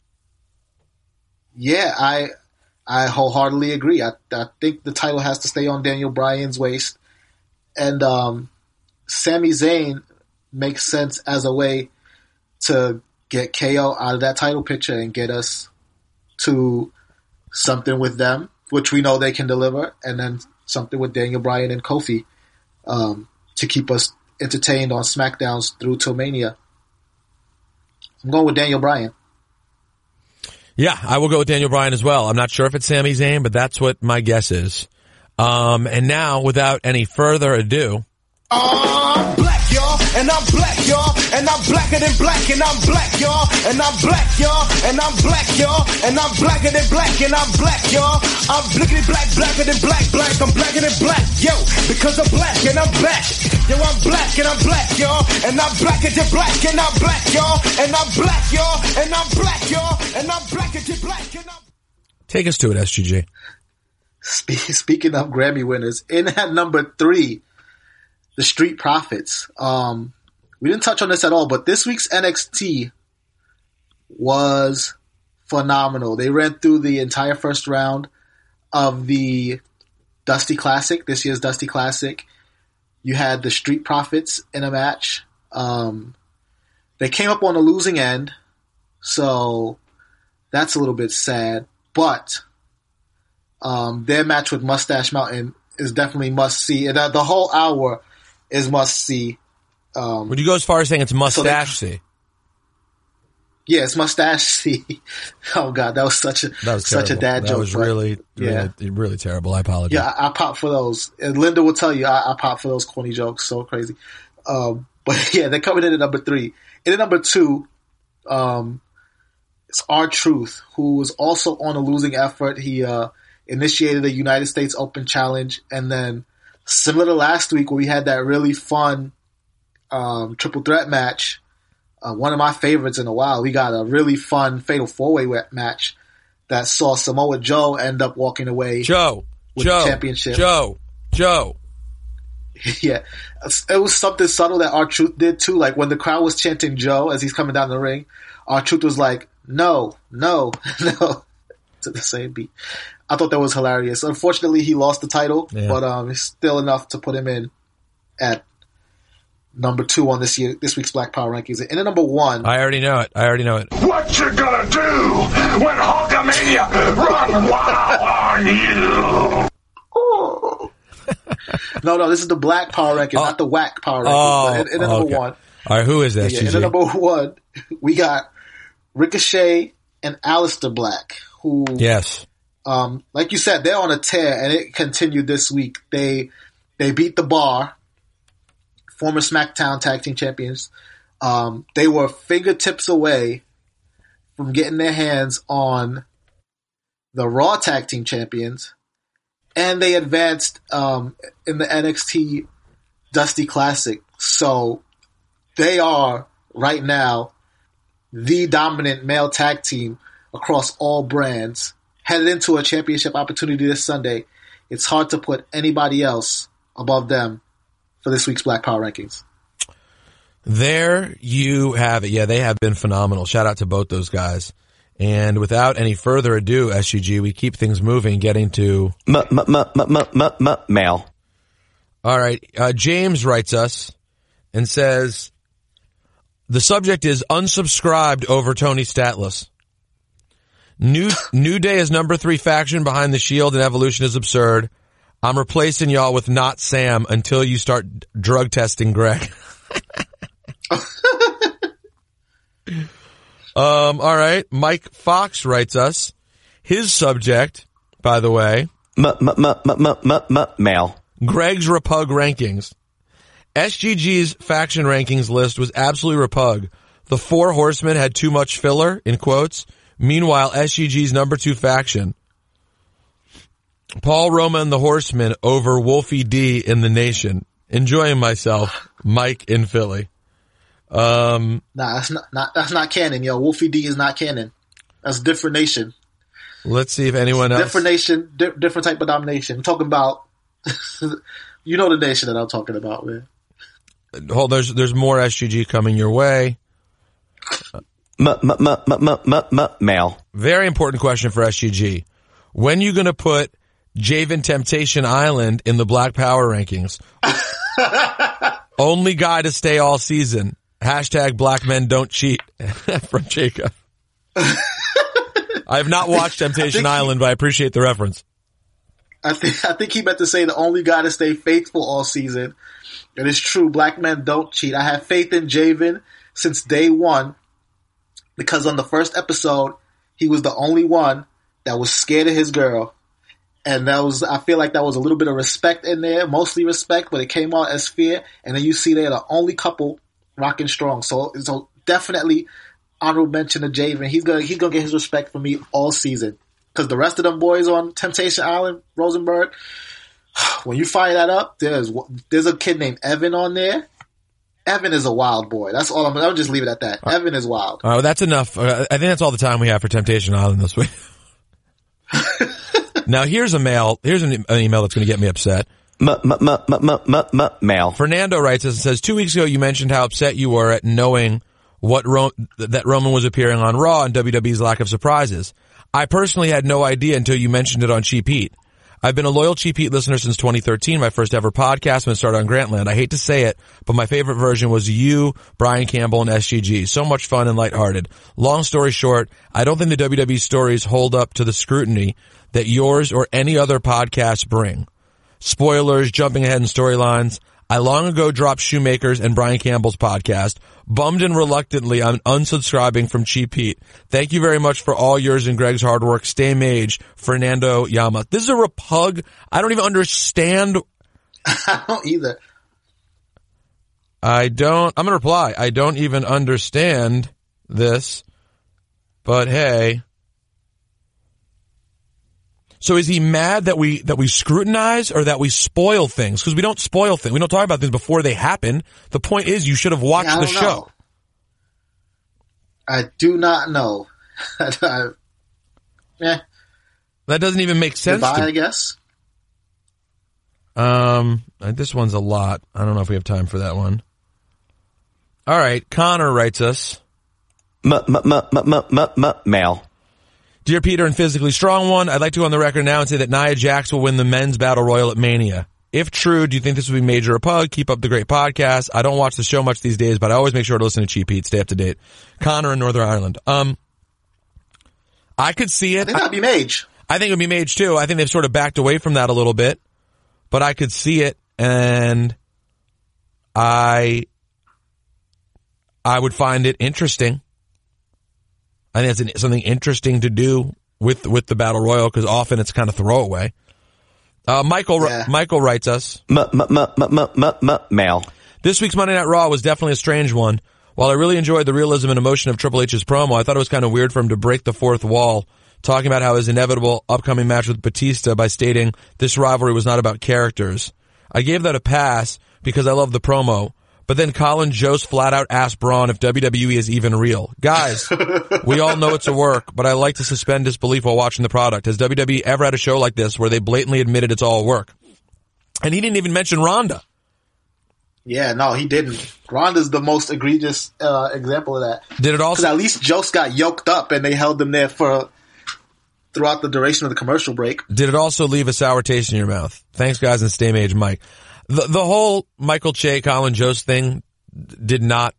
Yeah, I I wholeheartedly agree. I I think the title has to stay on Daniel Bryan's waist, and um, Sami Zayn makes sense as a way to get KO out of that title picture and get us to something with them, which we know they can deliver, and then something with Daniel Bryan and Kofi um, to keep us entertained on SmackDowns through till Mania. I'm going with Daniel Bryan. Yeah, I will go with Daniel Bryan as well. I'm not sure if it's Sami Zayn, but that's what my guess is. Um, and now, without any further ado, I'm black, y'all, and I'm black, y'all, and I'm blacker than black, and I'm black, y'all, and I'm black, y'all, and I'm black, y'all, and I'm blacker than black, and I'm black, y'all. I'm blickety black, blacker than black, black, I'm blacker than black, yo, because I'm black and I'm back. Yo, I'm black and I'm black, y'all, and I'm blacker than black, and I'm black, y'all, and I'm black, y'all, and I'm black, y'all, and I'm blacker than black, and I'm take us to it, SGG. Speaking of Grammy winners, in at number three, the Street Profits. Um, we didn't touch on this at all, but this week's NXT was phenomenal. They ran through the entire first round of the Dusty Classic, this year's Dusty Classic. You had the Street Profits in a match. Um, they came up on the losing end, so that's a little bit sad. But um, their match with Mustache Mountain is definitely must see, uh, the whole hour is must see. Um, Would you go as far as saying it's mustache see? yeah, it's Mustache see. oh god, that was such a That was such terrible. a dad that joke. That was really, yeah. really, really terrible. I apologize. Yeah, I, I pop for those. And Linda will tell you, I, I pop for those corny jokes. So crazy. Um, but yeah, they're coming in at number three. And at number two, um, it's R-Truth, who was also on a losing effort. He uh, initiated a United States Open challenge, and then similar to last week, where we had that really fun um, triple threat match. Uh, one of my favorites in a while. We got a really fun fatal four way match that saw Samoa Joe end up walking away. Joe, with Joe, the championship. Joe, Joe. yeah, it was something subtle that R-Truth did too. Like when the crowd was chanting Joe as he's coming down the ring, R-Truth was like, "No, no, no," to the same beat. I thought that was hilarious. Unfortunately, he lost the title, Yeah. but um, it's still enough to put him in at number two on this year this week's Black Power rankings. And at number one, I already know it. I already know it. What you gonna do when Hulkamania run wild on you? Oh. no, no, this is the Black Power ranking, not the Whack Power rankings. Oh, but at, at number okay. one, All right, who is that? Yeah, and at number one, we got Ricochet and Aleister Black, who, yes. Um, like you said, they're on a tear, and it continued this week. They they beat the Bar, former SmackDown Tag Team Champions. Um, they were fingertips away from getting their hands on the Raw Tag Team Champions, and they advanced um, in the NXT Dusty Classic. So they are right now the dominant male tag team across all brands, headed into a championship opportunity this Sunday. It's hard to put anybody else above them for this week's Black Power rankings. There you have it. Yeah, they have been phenomenal. Shout out to both those guys. And without any further ado, SGG, we keep things moving, getting to. Mail. All right. Uh, James writes us and says the subject is unsubscribed over Tony Statless. New New Day is number three faction behind the Shield, and Evolution is absurd. I'm replacing y'all with not Sam until you start drug testing Greg. um. All right. Mike Fox writes us. His subject, by the way, Mail. Greg's Repug rankings. SGG's faction rankings list was absolutely repug. The four horsemen had too much filler, in quotes. Meanwhile, SGG's number two faction, Paul Roma and the Horsemen over Wolfie D in the Nation. Enjoying myself, Mike in Philly. Um, Nah, that's not, not that's not canon, yo. Wolfie D is not canon. That's a different nation. let's see if anyone else. Different nation, di- different type of domination. I'm talking about, you know the nation that I'm talking about, man. Hold, there's there's more SGG coming your way. Mail. Very important question for SGG. When you going to put Javen Temptation Island in the Black Power rankings? Only guy to stay all season. Hashtag black men don't cheat from Jacob. I have not watched Temptation Island, but I appreciate the reference. I think I think he meant to say the only guy to stay faithful all season. And It is true. Black men don't cheat. I have faith in Javen since day one because on the first episode he was the only one that was scared of his girl, and that was I feel like that was a little bit of respect in there, mostly respect, but it came out as fear. And then you see they're the only couple rocking strong. So so definitely honorable mention to Javen. He's gonna he's gonna get his respect from me all season because the rest of them boys on Temptation Island, Rosenberg. When you fire that up, there's there's a kid named Evan on there. Evan is a wild boy. That's all I'm. I'll just leave it at that. Evan is wild. Oh, that's enough. Uh, I think that's all the time we have for Temptation Island this week. now here's a mail. Here's an, an email that's going to get me upset. Mail. Fernando writes us and says, two weeks ago you mentioned how upset you were at knowing what Ro- that Roman was appearing on Raw and WWE's lack of surprises. I personally had no idea until you mentioned it on Cheap Heat. I've been a loyal Cheap Heat listener since 2013, my first ever podcast when it started on Grantland. I hate to say it, but my favorite version was you, Brian Campbell, and SGG. So much fun and lighthearted. Long story short, I don't think the WWE stories hold up to the scrutiny that yours or any other podcast bring. Spoilers, jumping ahead in storylines. I long ago dropped Shoemakers and Brian Campbell's podcast. Bummed and reluctantly, I'm unsubscribing from Cheap Heat. Thank you very much for all yours and Greg's hard work. Stay mage, Fernando Yama. This is a repug. I don't even understand. I don't either. I don't, I'm going to reply. I don't even understand this, but hey. So is he mad that we that we scrutinize or that we spoil things? Because we don't spoil things. We don't talk about things before they happen. The point is, you should have watched Yeah, the show. know. I do not know. I, eh, That doesn't even make sense. goodbye, to I guess. Um, uh, this one's a lot. I don't know if we have time for that one. All right, Connor writes us. Mail. Dear Peter and Physically Strong One, I'd like to go on the record now and say that Nia Jax will win the men's battle royal at Mania. If true, do you think this would be major or pug? Keep up the great podcast. I don't watch the show much these days, but I always make sure to listen to Cheap Heat. Stay up to date. Connor in Northern Ireland. Um, I could see it. I think that'd be Mage. I think it would be Mage too. I think they've sort of backed away from that a little bit, but I could see it and I, I would find it interesting. I think it's an, something interesting to do with, with the battle royal because often it's kind of throwaway. Uh, Michael, Yeah. Michael writes us. Mail. This week's Monday Night Raw was definitely a strange one. While I really enjoyed the realism and emotion of Triple H's promo, I thought it was kind of weird for him to break the fourth wall, talking about how his inevitable upcoming match with Batista by stating this rivalry was not about characters. I gave that a pass because I love the promo, but then Colin Jost flat out asked Braun if WWE is even real. Guys, we all know it's a work, but I like to suspend disbelief while watching the product. Has WWE ever had a show like this where they blatantly admitted it's all work? And he didn't even mention Ronda. Yeah, no, he didn't. Ronda's the most egregious uh, example of that. Did it also? Because at least Jost got yoked up and they held him there for throughout the duration of the commercial break. Did it also leave a sour taste in your mouth? Thanks, guys, and stay mage, Mike. The the whole Michael Che, Colin Jost thing did not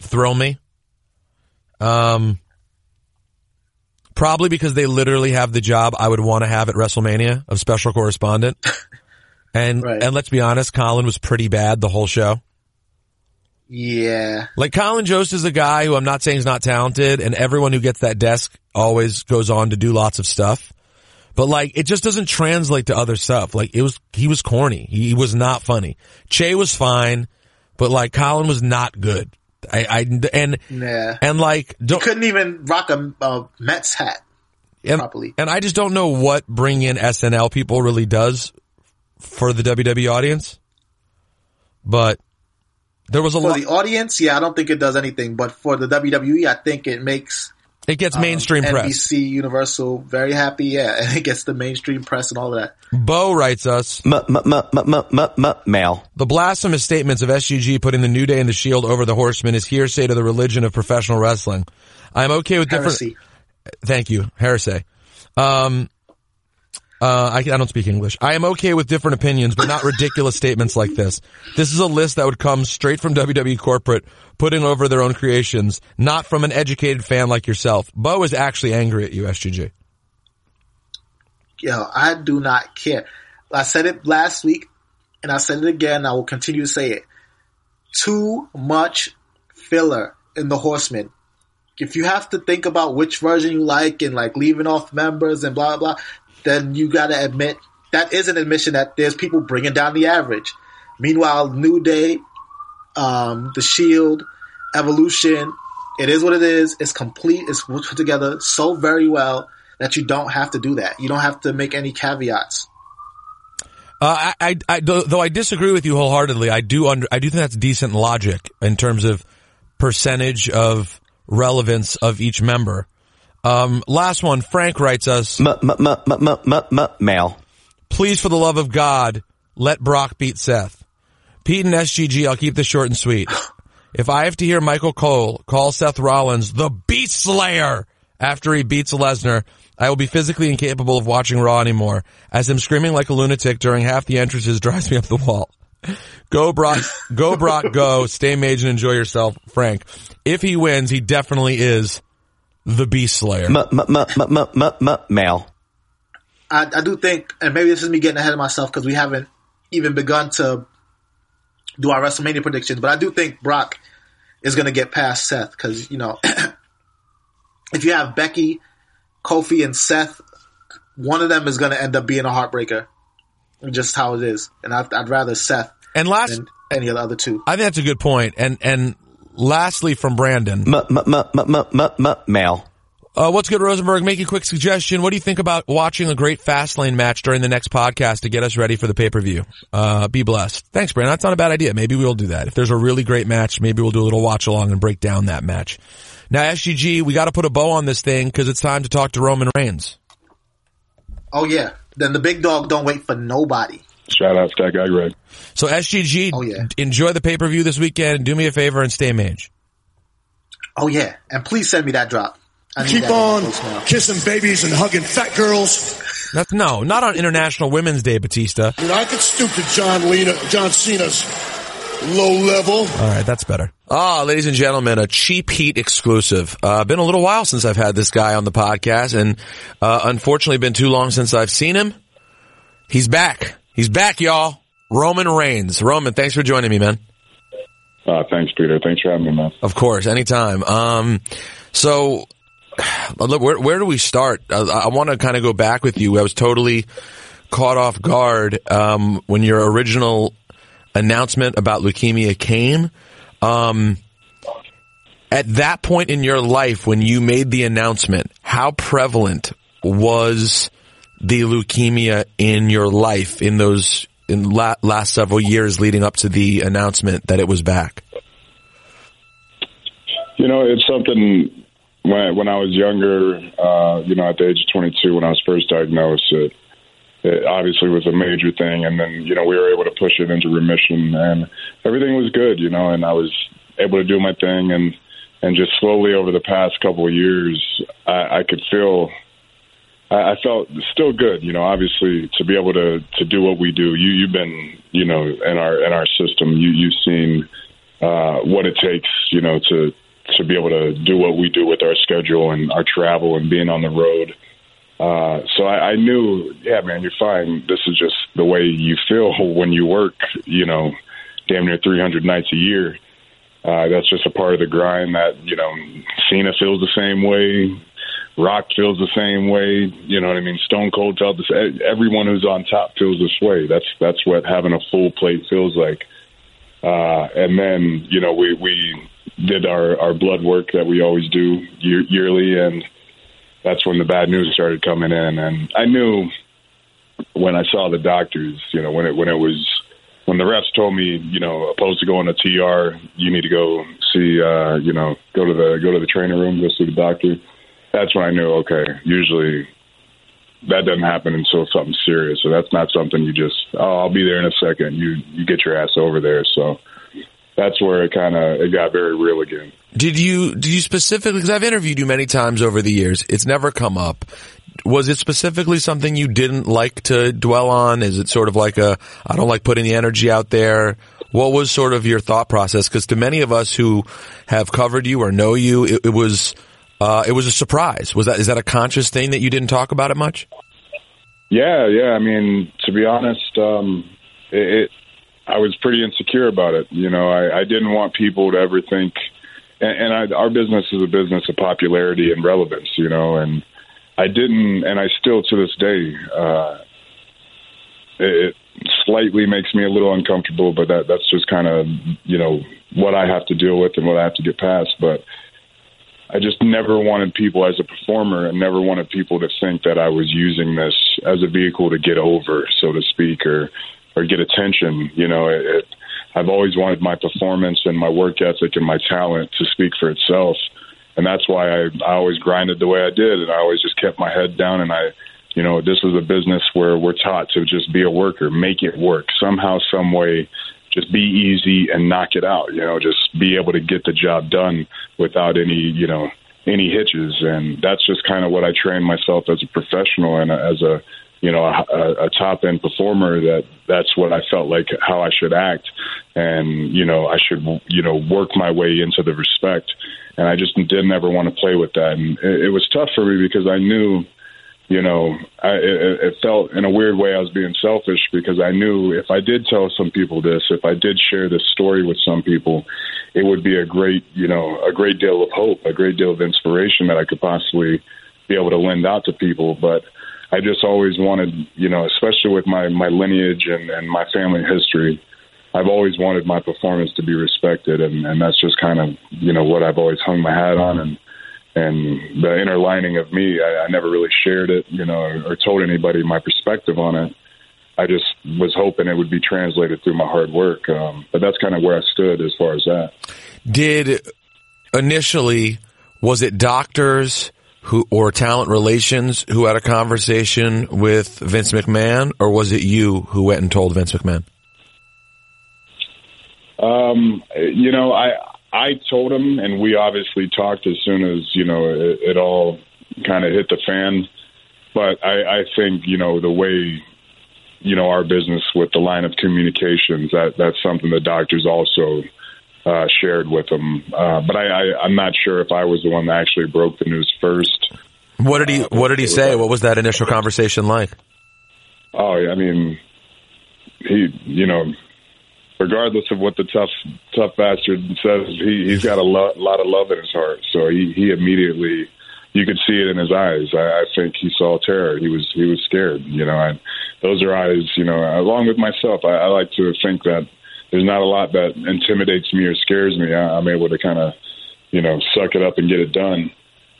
thrill me. Um, probably because they literally have the job I would want to have at WrestleMania of special correspondent. And Right. and let's be honest, Colin was pretty bad the whole show. Yeah. Like Colin Jost is a guy who I'm not saying is not talented, and everyone who gets that desk always goes on to do lots of stuff. But like, it just doesn't translate to other stuff. Like it was, he was corny. He was not funny. Che was fine, but like Colin was not good. I, I and Yeah. and like don't Couldn't even rock a, a Mets hat. and, properly. and I just don't know what bringing in SNL people really does for the WWE audience. But there was a For lot. For the audience, yeah, I don't think it does anything. But for the WWE, I think it makes It gets mainstream um, press. NBC Universal very happy. Yeah, and it gets the mainstream press and all that. Bo writes us. Mail. The blasphemous statements of SGG putting the New Day and the Shield over the Horsemen is hearsay to the religion of professional wrestling. I'm okay with different. Heresy. Thank you, heresy. Um, uh, I, I don't speak English. I am okay with different opinions, but not ridiculous statements like this. This is a list that would come straight from WWE corporate, putting over their own creations, not from an educated fan like yourself. Bo is actually angry at you, SGG. Yo, I do not care. I said it last week, and I said it again. I will continue to say it. Too much filler in the Horsemen. If you have to think about which version you like and like leaving off members and blah blah, then you got to admit that is an admission that there's people bringing down the average. Meanwhile, New Day, um, The Shield, Evolution, it is what it is. It's complete. It's put together so very well that you don't have to do that. You don't have to make any caveats. Uh, I, I, I, though though I disagree with you wholeheartedly, I do under, I do think that's decent logic in terms of percentage of relevance of each member. Um, last one, Frank writes us, M- m- m- m- m- m- m- male. please for the love of God, let Brock beat Seth. Pete and SGG, I'll keep this short and sweet. If I have to hear Michael Cole call Seth Rollins the Beast Slayer after he beats Lesnar, I will be physically incapable of watching Raw anymore, as him screaming like a lunatic during half the entrances drives me up the wall. Go Brock, go Brock, go, stay mage and enjoy yourself, Frank. If he wins, he definitely is the Beast Slayer. Male. I, I do think, and maybe this is me getting ahead of myself because we haven't even begun to do our WrestleMania predictions, but I do think Brock is going to get past Seth because, you know, if you have Becky, Kofi, and Seth, one of them is going to end up being a heartbreaker. Just how it is. And I'd, I'd rather Seth And last, than any of the other two. I think that's a good point. And, and lastly from Brandon, M- m- m- m- m- m- m- male. Uh, what's good, Rosenberg? Make a quick suggestion. What do you think about watching a great Fastlane match during the next podcast to get us ready for the pay-per-view? Uh, be blessed. Thanks, Brandon. That's not a bad idea. Maybe we'll do that. If there's a really great match, maybe we'll do a little watch along and break down that match. Now, SGG, we got to put a bow on this thing because it's time to talk to Roman Reigns. Oh, yeah. Then the big dog don't wait for nobody. Shout out to that guy, Greg. So SGG, Oh, yeah. enjoy the pay-per-view this weekend. Do me a favor and stay mage. Oh, yeah. And please send me that drop. I Keep that on kissing babies and hugging fat girls. That's, no, not on International Women's Day, Batista. You know, I could stoop to John Lena, John Cena's low level. All right, that's better. Ah, ladies and gentlemen, a cheap heat exclusive. Uh, been a little while since I've had this guy on the podcast, and uh, unfortunately, been too long since I've seen him. He's back. He's back, y'all. Roman Reigns. Roman, thanks for joining me, man. Uh, thanks, Peter. Thanks for having me, man. Of course, anytime. Um, so, look, where, where do we start? Uh, I want to kind of go back with you. I was totally caught off guard um, when your original announcement about leukemia came. Um, at that point in your life, when you made the announcement, how prevalent was the leukemia in your life in those in la- last several years leading up to the announcement that it was back? You know, it's something when when I was younger. Uh, you know, at the age of 22, when I was first diagnosed, it, it obviously was a major thing, and then you know we were able to push it into remission, and everything was good. You know, and I was able to do my thing, and and just slowly over the past couple of years, I, I could feel. I felt still good, you know. Obviously, to be able to to do what we do, you you've been, you know, in our in our system, you you've seen uh, what it takes, you know, to to be able to do what we do with our schedule and our travel and being on the road. Uh, so I, I knew, yeah, man, you're fine. This is just the way you feel when you work, you know, damn near 300 nights a year. Uh, that's just a part of the grind that, you know, Cena feels the same way. Rock feels the same way. You know what I mean? Stone Cold felt this. Everyone who's on top feels this way. That's that's what having a full plate feels like. Uh, and then you know we we did our our blood work that we always do year, yearly, and that's when the bad news started coming in. And I knew when I saw the doctors, you know, when it when it was when the refs told me, you know, opposed to going to TR, you need to go see, uh, you know, go to the go to the training room, go see the doctor. That's when I knew, okay, usually that doesn't happen until something serious. So that's not something you just, oh, I'll be there in a second. You you get your ass over there. So that's where it kind of it got very real again. Did you did you specifically? Because I've interviewed you many times over the years. It's never come up. Was it specifically something you didn't like to dwell on? Is it sort of like a I don't like putting the energy out there? What was sort of your thought process? Because to many of us who have covered you or know you, it, it was uh, it was a surprise. Was that is that a conscious thing that you didn't talk about it much? Yeah, yeah. I mean, to be honest, um, it, it I was pretty insecure about it. You know, I, I didn't want people to ever think, and, and I, our business is a business of popularity and relevance. You know, and I didn't, and I still to this day, uh, it, it slightly makes me a little uncomfortable. But that that's just kind of you know what I have to deal with and what I have to get past. But I just never wanted people as a performer and never wanted people to think that I was using this as a vehicle to get over, so to speak, or or get attention. You know, it, it, I've always wanted my performance and my work ethic and my talent to speak for itself, and that's why I, I always grinded the way I did, and I always just kept my head down. And I, you know, this is a business where we're taught to just be a worker, make it work somehow, some way just be easy and knock it out. You know, just be able to get the job done without any, you know, any hitches. And that's just kind of what I trained myself as a professional and as a, you know, a, a top end performer. That that's what I felt like how I should act, and you know, I should, you know, work my way into the respect. And I just didn't ever want to play with that. And it, it was tough for me because I knew you know, I, it, it felt in a weird way I was being selfish because I knew if I did tell some people this, if I did share this story with some people, it would be a great, you know, a great deal of hope, a great deal of inspiration that I could possibly be able to lend out to people. But I just always wanted, you know, especially with my my lineage and, and my family history, I've always wanted my performance to be respected, and, and that's just kind of, you know, what I've always hung my hat on and and the inner lining of me, I, I never really shared it, you know, or, or told anybody my perspective on it. I just was hoping it would be translated through my hard work. Um, but that's kind of where I stood as far as that. Did initially was it doctors who or talent relations who had a conversation with Vince McMahon, or was it you who went and told Vince McMahon? Um, you know, I I told him, and we obviously talked as soon as you know it, it all kind of hit the fan. But I, I think you know the way you know our business with the line of communications that that's something the doctors also uh, shared with him. Uh, but I, I, I'm not sure if I was the one that actually broke the news first. What did he What did he say? What was that initial conversation like? Oh, I mean, he, you know, regardless of what the tough tough bastard says, he he's got a lot, lot of love in his heart. So he he immediately you could see it in his eyes. I, I think he saw terror. He was he was scared. You know, and those are eyes. You know, along with myself, I, I like to think that there's not a lot that intimidates me or scares me. I, I'm able to kind of you know suck it up and get it done.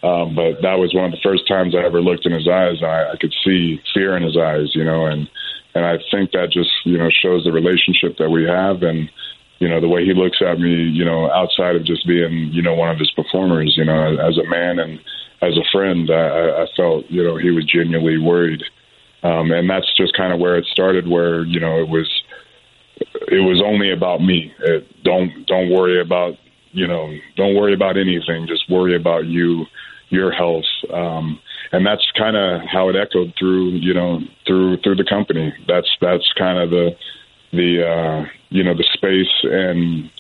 Um, but that was one of the first times I ever looked in his eyes. I, I could see fear in his eyes, you know, and and I think that just you know shows the relationship that we have, and you know the way he looks at me, you know, outside of just being you know one of his performers, you know, as a man and as a friend, I, I felt you know he was genuinely worried, um, and that's just kind of where it started, where you know it was it was only about me. It, don't don't worry about you know don't worry about anything. Just worry about you, your health. Um, and that's kind of how it echoed through you know through through the company. That's that's kind of the the uh you know the space and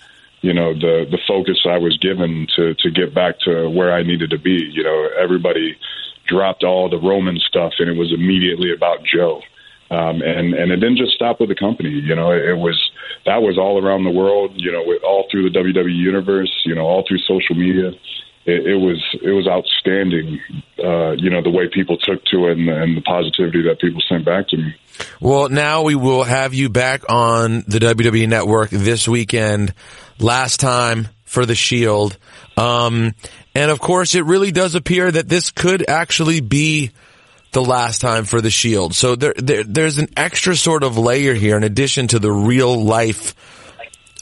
you know the the focus I was given to to get back to where I needed to be. You know everybody dropped all the Roman stuff and it was immediately about Joe. Um and and it didn't just stop with the company. You know it, it was that was all around the world you know with, all through the WWE universe you know all through social media it, it was it was outstanding. Uh, you know the way people took to it and, and the positivity that people sent back to me. Well, now we will have you back on the WWE Network this weekend. Last time for the Shield, um, and of course, it really does appear that this could actually be the last time for the Shield. So there, there there's an extra sort of layer here in addition to the real life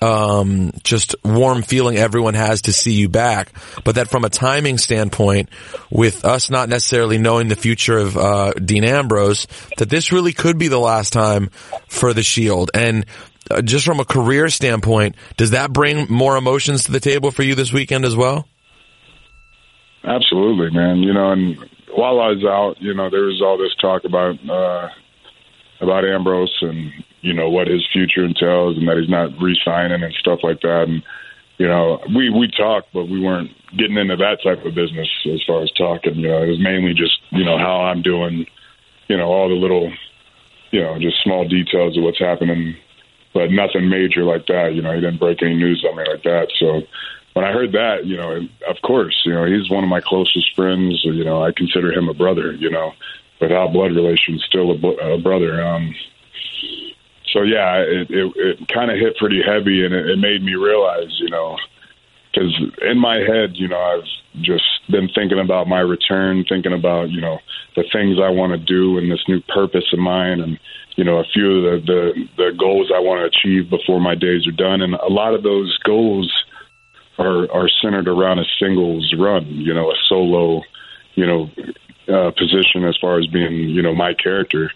um, just warm feeling everyone has to see you back, but that from a timing standpoint, with us not necessarily knowing the future of uh, Dean Ambrose, that this really could be the last time for the Shield. And uh, just from a career standpoint, does that bring more emotions to the table for you this weekend as well? Absolutely, man. You know, and while I was out, you know, there was all this talk about uh, about Ambrose and you know what his future entails and that he's not re-signing and stuff like that. And you know, we we talked, but we weren't getting into that type of business as far as talking. You know, it was mainly just you know how I'm doing. You know, all the little, you know, just small details of what's happening, but nothing major like that. You know, he didn't break any news on me like that. So when I heard that, you know, of course, you know, he's one of my closest friends. You know, I consider him a brother. You know, without blood relations, still a, a brother. Um, so yeah, it it, it kind of hit pretty heavy, and it, it made me realize, you know, because in my head, you know, I've just been thinking about my return, thinking about you know the things I want to do and this new purpose of mine, and you know a few of the the, the goals I want to achieve before my days are done, and a lot of those goals are are centered around a singles run, you know, a solo, you know, uh, position as far as being you know my character.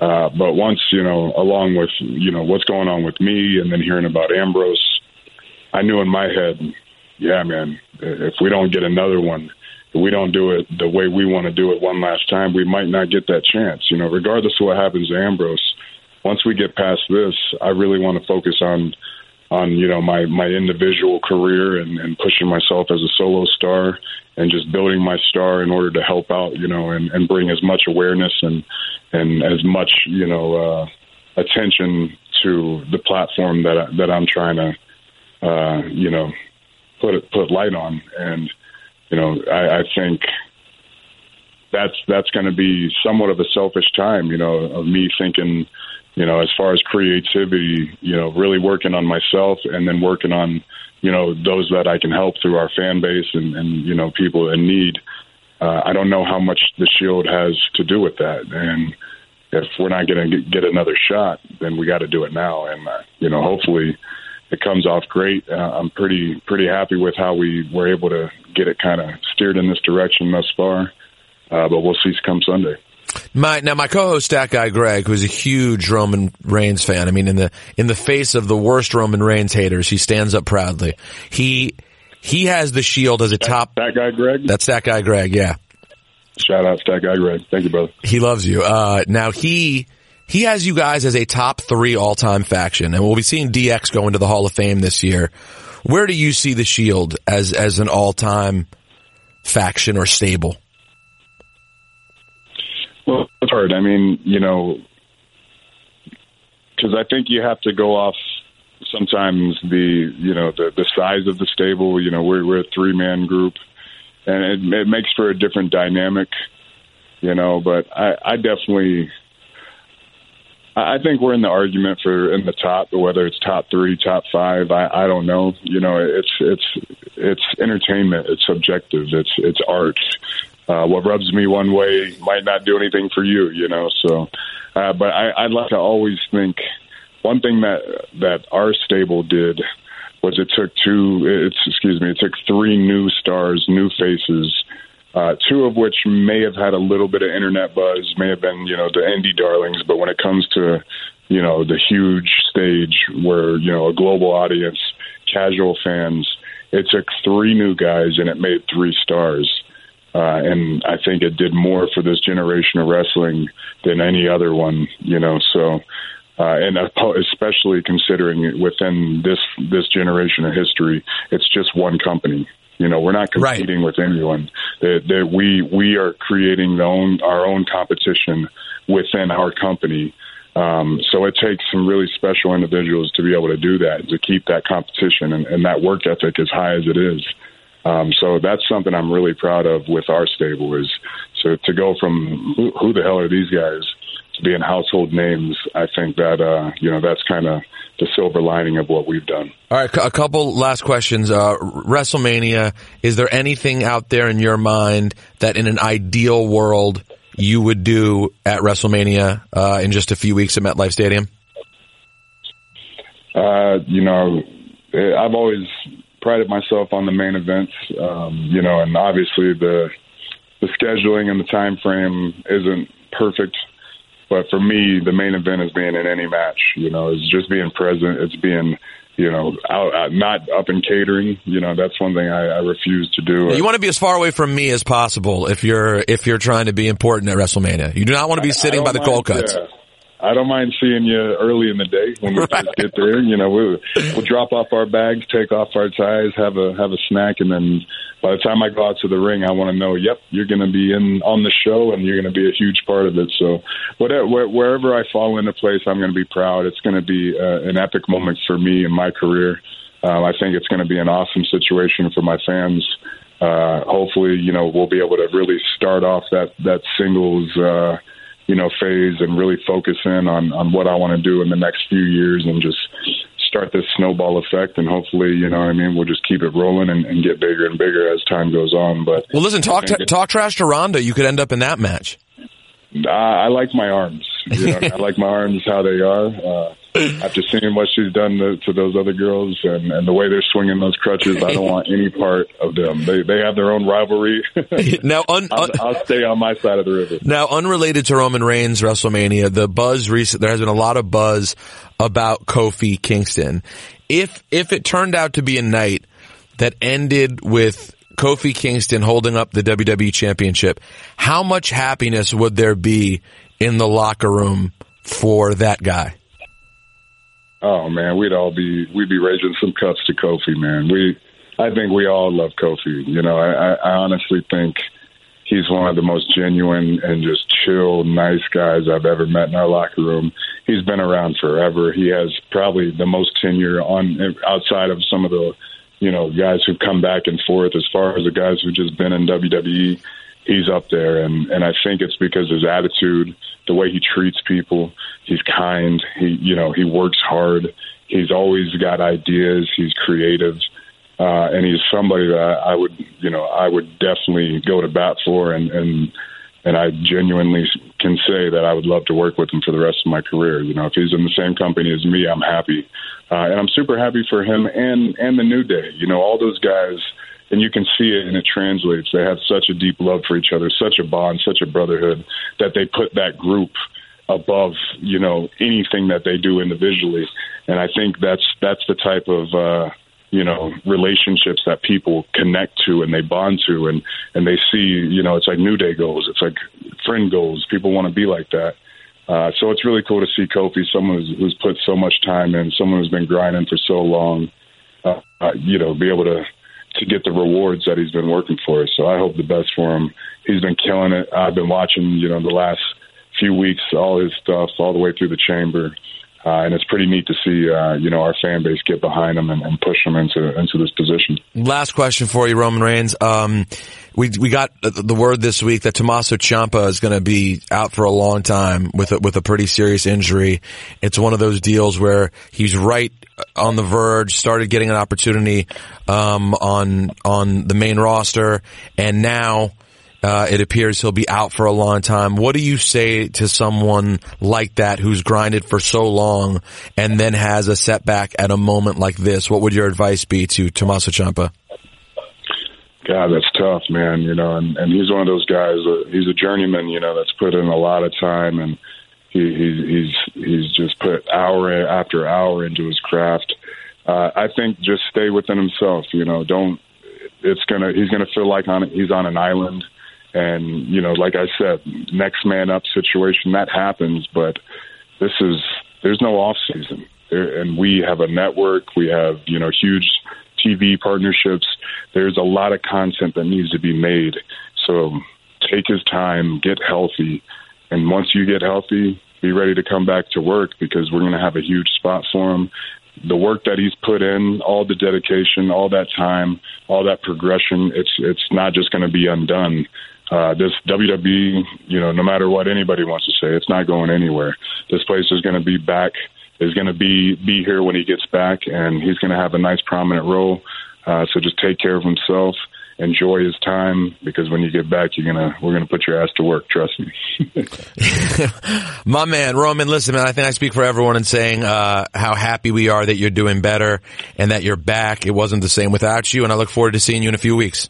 Uh, but once you know, along with you know what's going on with me, and then hearing about Ambrose, I knew in my head, yeah, man, if we don't get another one, if we don't do it the way we want to do it one last time, we might not get that chance. You know, regardless of what happens to Ambrose, once we get past this, I really want to focus on on you know my my individual career and, and pushing myself as a solo star and just building my star in order to help out you know and, and bring as much awareness and and as much you know uh, attention to the platform that I, that I'm trying to uh, you know put put light on. And you know I, I think that's that's going to be somewhat of a selfish time you know of me thinking you know, as far as creativity, you know, really working on myself and then working on, you know, those that I can help through our fan base and, and you know, people in need. Uh, I don't know how much the Shield has to do with that. And if we're not going to get another shot, then we got to do it now. And, uh, you know, hopefully it comes off great. Uh, I'm pretty, pretty happy with how we were able to get it kind of steered in this direction thus far. Uh, but we'll see come Sunday. My now my co-host Stat Guy Greg, who's a huge Roman Reigns fan. I mean, in the in the face of the worst Roman Reigns haters, he stands up proudly. He he has the Shield as a top. That guy Greg. That's that guy Greg. Yeah. Shout out to that guy Greg. Thank you, brother. He loves you. Uh, now he he has you guys as a top three all time faction, and we'll be seeing DX go into the Hall of Fame this year. Where do you see the Shield as as an all time faction or stable? Well, it's hard. I mean, you know, because I think you have to go off sometimes the you know the the size of the stable. You know, we're we're a three man group, and it, it makes for a different dynamic. You know, but I, I definitely. I think we're in the argument for in the top, whether it's top three, top five. I, I don't know. You know, it's it's it's entertainment. It's subjective. It's it's art uh, what rubs me one way might not do anything for you, you know. So, uh, but I, I'd like to always think one thing that that our stable did was it took two. It's excuse me, it took three new stars, new faces. Uh, two of which may have had a little bit of internet buzz, may have been, you know, the indie darlings. But when it comes to, you know, the huge stage where, you know, a global audience, casual fans, it took three new guys and it made three stars. Uh, and I think it did more for this generation of wrestling than any other one, you know. So, uh, and especially considering within this this generation of history, it's just one company. You know, we're not competing right. with anyone. That, that we we are creating the own our own competition within our company. Um, so it takes some really special individuals to be able to do that, to keep that competition and, and that work ethic as high as it is. Um, so that's something I'm really proud of with our stable is so to go from who, who the hell are these guys to being household names. I think that uh, you know that's kind of the silver lining of what we've done. All right, a couple last questions. Uh, WrestleMania. Is there anything out there in your mind that, in an ideal world, you would do at WrestleMania uh, in just a few weeks at MetLife Stadium? Uh, you know, I've always prided myself on the main events, um, you know, and obviously the the scheduling and the time frame isn't perfect. But for me, the main event is being in any match. You know, it's just being present. It's being, you know, out, out, not up in catering. You know, that's one thing I, I refuse to do. You want to be as far away from me as possible if you're if you're trying to be important at WrestleMania. You do not want to be sitting by the cold cuts. Yeah. I don't mind seeing you early in the day when we right. get there. You know, we'll, we'll drop off our bags, take off our ties, have a have a snack, and then by the time I go out to the ring, I want to know, yep, you're going to be in on the show, and you're going to be a huge part of it. So, whatever wherever I fall into place, I'm going to be proud. It's going to be uh, an epic moment for me in my career. Um, I think it's going to be an awesome situation for my fans. Uh, hopefully, you know, we'll be able to really start off that that singles, uh, you know, phase and really focus in on on what I want to do in the next few years and just start this snowball effect. And hopefully, you know, what I mean, we'll just keep it rolling and, and get bigger and bigger as time goes on. But Well, listen, talk talk trash to Ronda. You could end up in that match. I, I like my arms. You know, I like my arms how they are. Uh, after seeing what she's done to, to those other girls and, and the way they're swinging those crutches, I don't want any part of them. They they have their own rivalry. now, un, I'll, I'll stay on my side of the river. Now, unrelated to Roman Reigns WrestleMania, the buzz recent there has been a lot of buzz about Kofi Kingston. If if it turned out to be a night that ended with Kofi Kingston holding up the WWE Championship, how much happiness would there be in the locker room for that guy? Oh man, we'd all be we'd be raising some cups to Kofi, man. We I think we all love Kofi. You know, I, I honestly think he's one of the most genuine and just chill, nice guys I've ever met in our locker room. He's been around forever. He has probably the most tenure on outside of some of the, you know, guys who've come back and forth. As far as the guys who've just been in WWE, he's up there, and and I think it's because his attitude, the way he treats people. He's kind. He you know he works hard. He's always got ideas. He's creative. Uh, and he's somebody that I would, you know, I would definitely go to bat for, and and and I genuinely can say that I would love to work with him for the rest of my career. You know, if he's in the same company as me, I'm happy, uh, and I'm super happy for him and and the New Day. You know, all those guys, and you can see it, and it translates. They have such a deep love for each other, such a bond, such a brotherhood that they put that group above, you know, anything that they do individually. And I think that's that's the type of uh, you know relationships that people connect to and they bond to and and they see you know it's like new day goals it's like friend goals people want to be like that uh, so it's really cool to see Kofi someone who's, who's put so much time in someone who's been grinding for so long uh, uh, you know be able to to get the rewards that he's been working for. So I hope the best for him. He's been killing it. I've been watching you know the last few weeks all his stuff all the way through the chamber uh, and it's pretty neat to see, uh, you know, our fan base get behind them and, and, push them into into this position. Last question for you, Roman Reigns. Um, we we got the word this week that Tommaso Ciampa is going to be out for a long time with a, with a pretty serious injury. It's one of those deals where he's right on the verge, started getting an opportunity um, on on the main roster, and now uh, it appears he'll be out for a long time. What do you say to someone like that who's grinded for so long and then has a setback at a moment like this? What would your advice be to Tommaso Ciampa? God, that's tough, man. You know, and, and he's one of those guys. Uh, he's a journeyman. You know, that's put in a lot of time, and he, he he's he's just put hour after hour into his craft. Uh, I think just stay within himself. You know, don't. It's gonna. He's gonna feel like on he's on an island and, you know, like I said, next man up situation, that happens, but this is, there's no off season. And we have a network, we have, you know, huge TV partnerships. There's a lot of content that needs to be made. So take his time, get healthy. And once you get healthy, be ready to come back to work because we're going to have a huge spot for him. The work that he's put in, all the dedication, all that time, all that progression, it's it's not just going to be undone uh, this WWE, you know, no matter what anybody wants to say, it's not going anywhere. This place is going to be back, is going to be be here when he gets back, and he's going to have a nice prominent role. Uh, so just take care of himself, enjoy his time, because when you get back, you're gonna we're gonna put your ass to work. Trust me. My man, Roman. Listen, man, I think I speak for everyone in saying uh, how happy we are that you're doing better and that you're back. It wasn't the same without you, and I look forward to seeing you in a few weeks.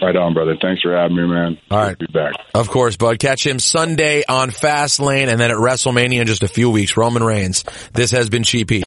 Right on, brother. Thanks for having me, man. All right. Be back. Of course, bud. Catch him Sunday on Fastlane and then at WrestleMania in just a few weeks. Roman Reigns. This has been Cheap.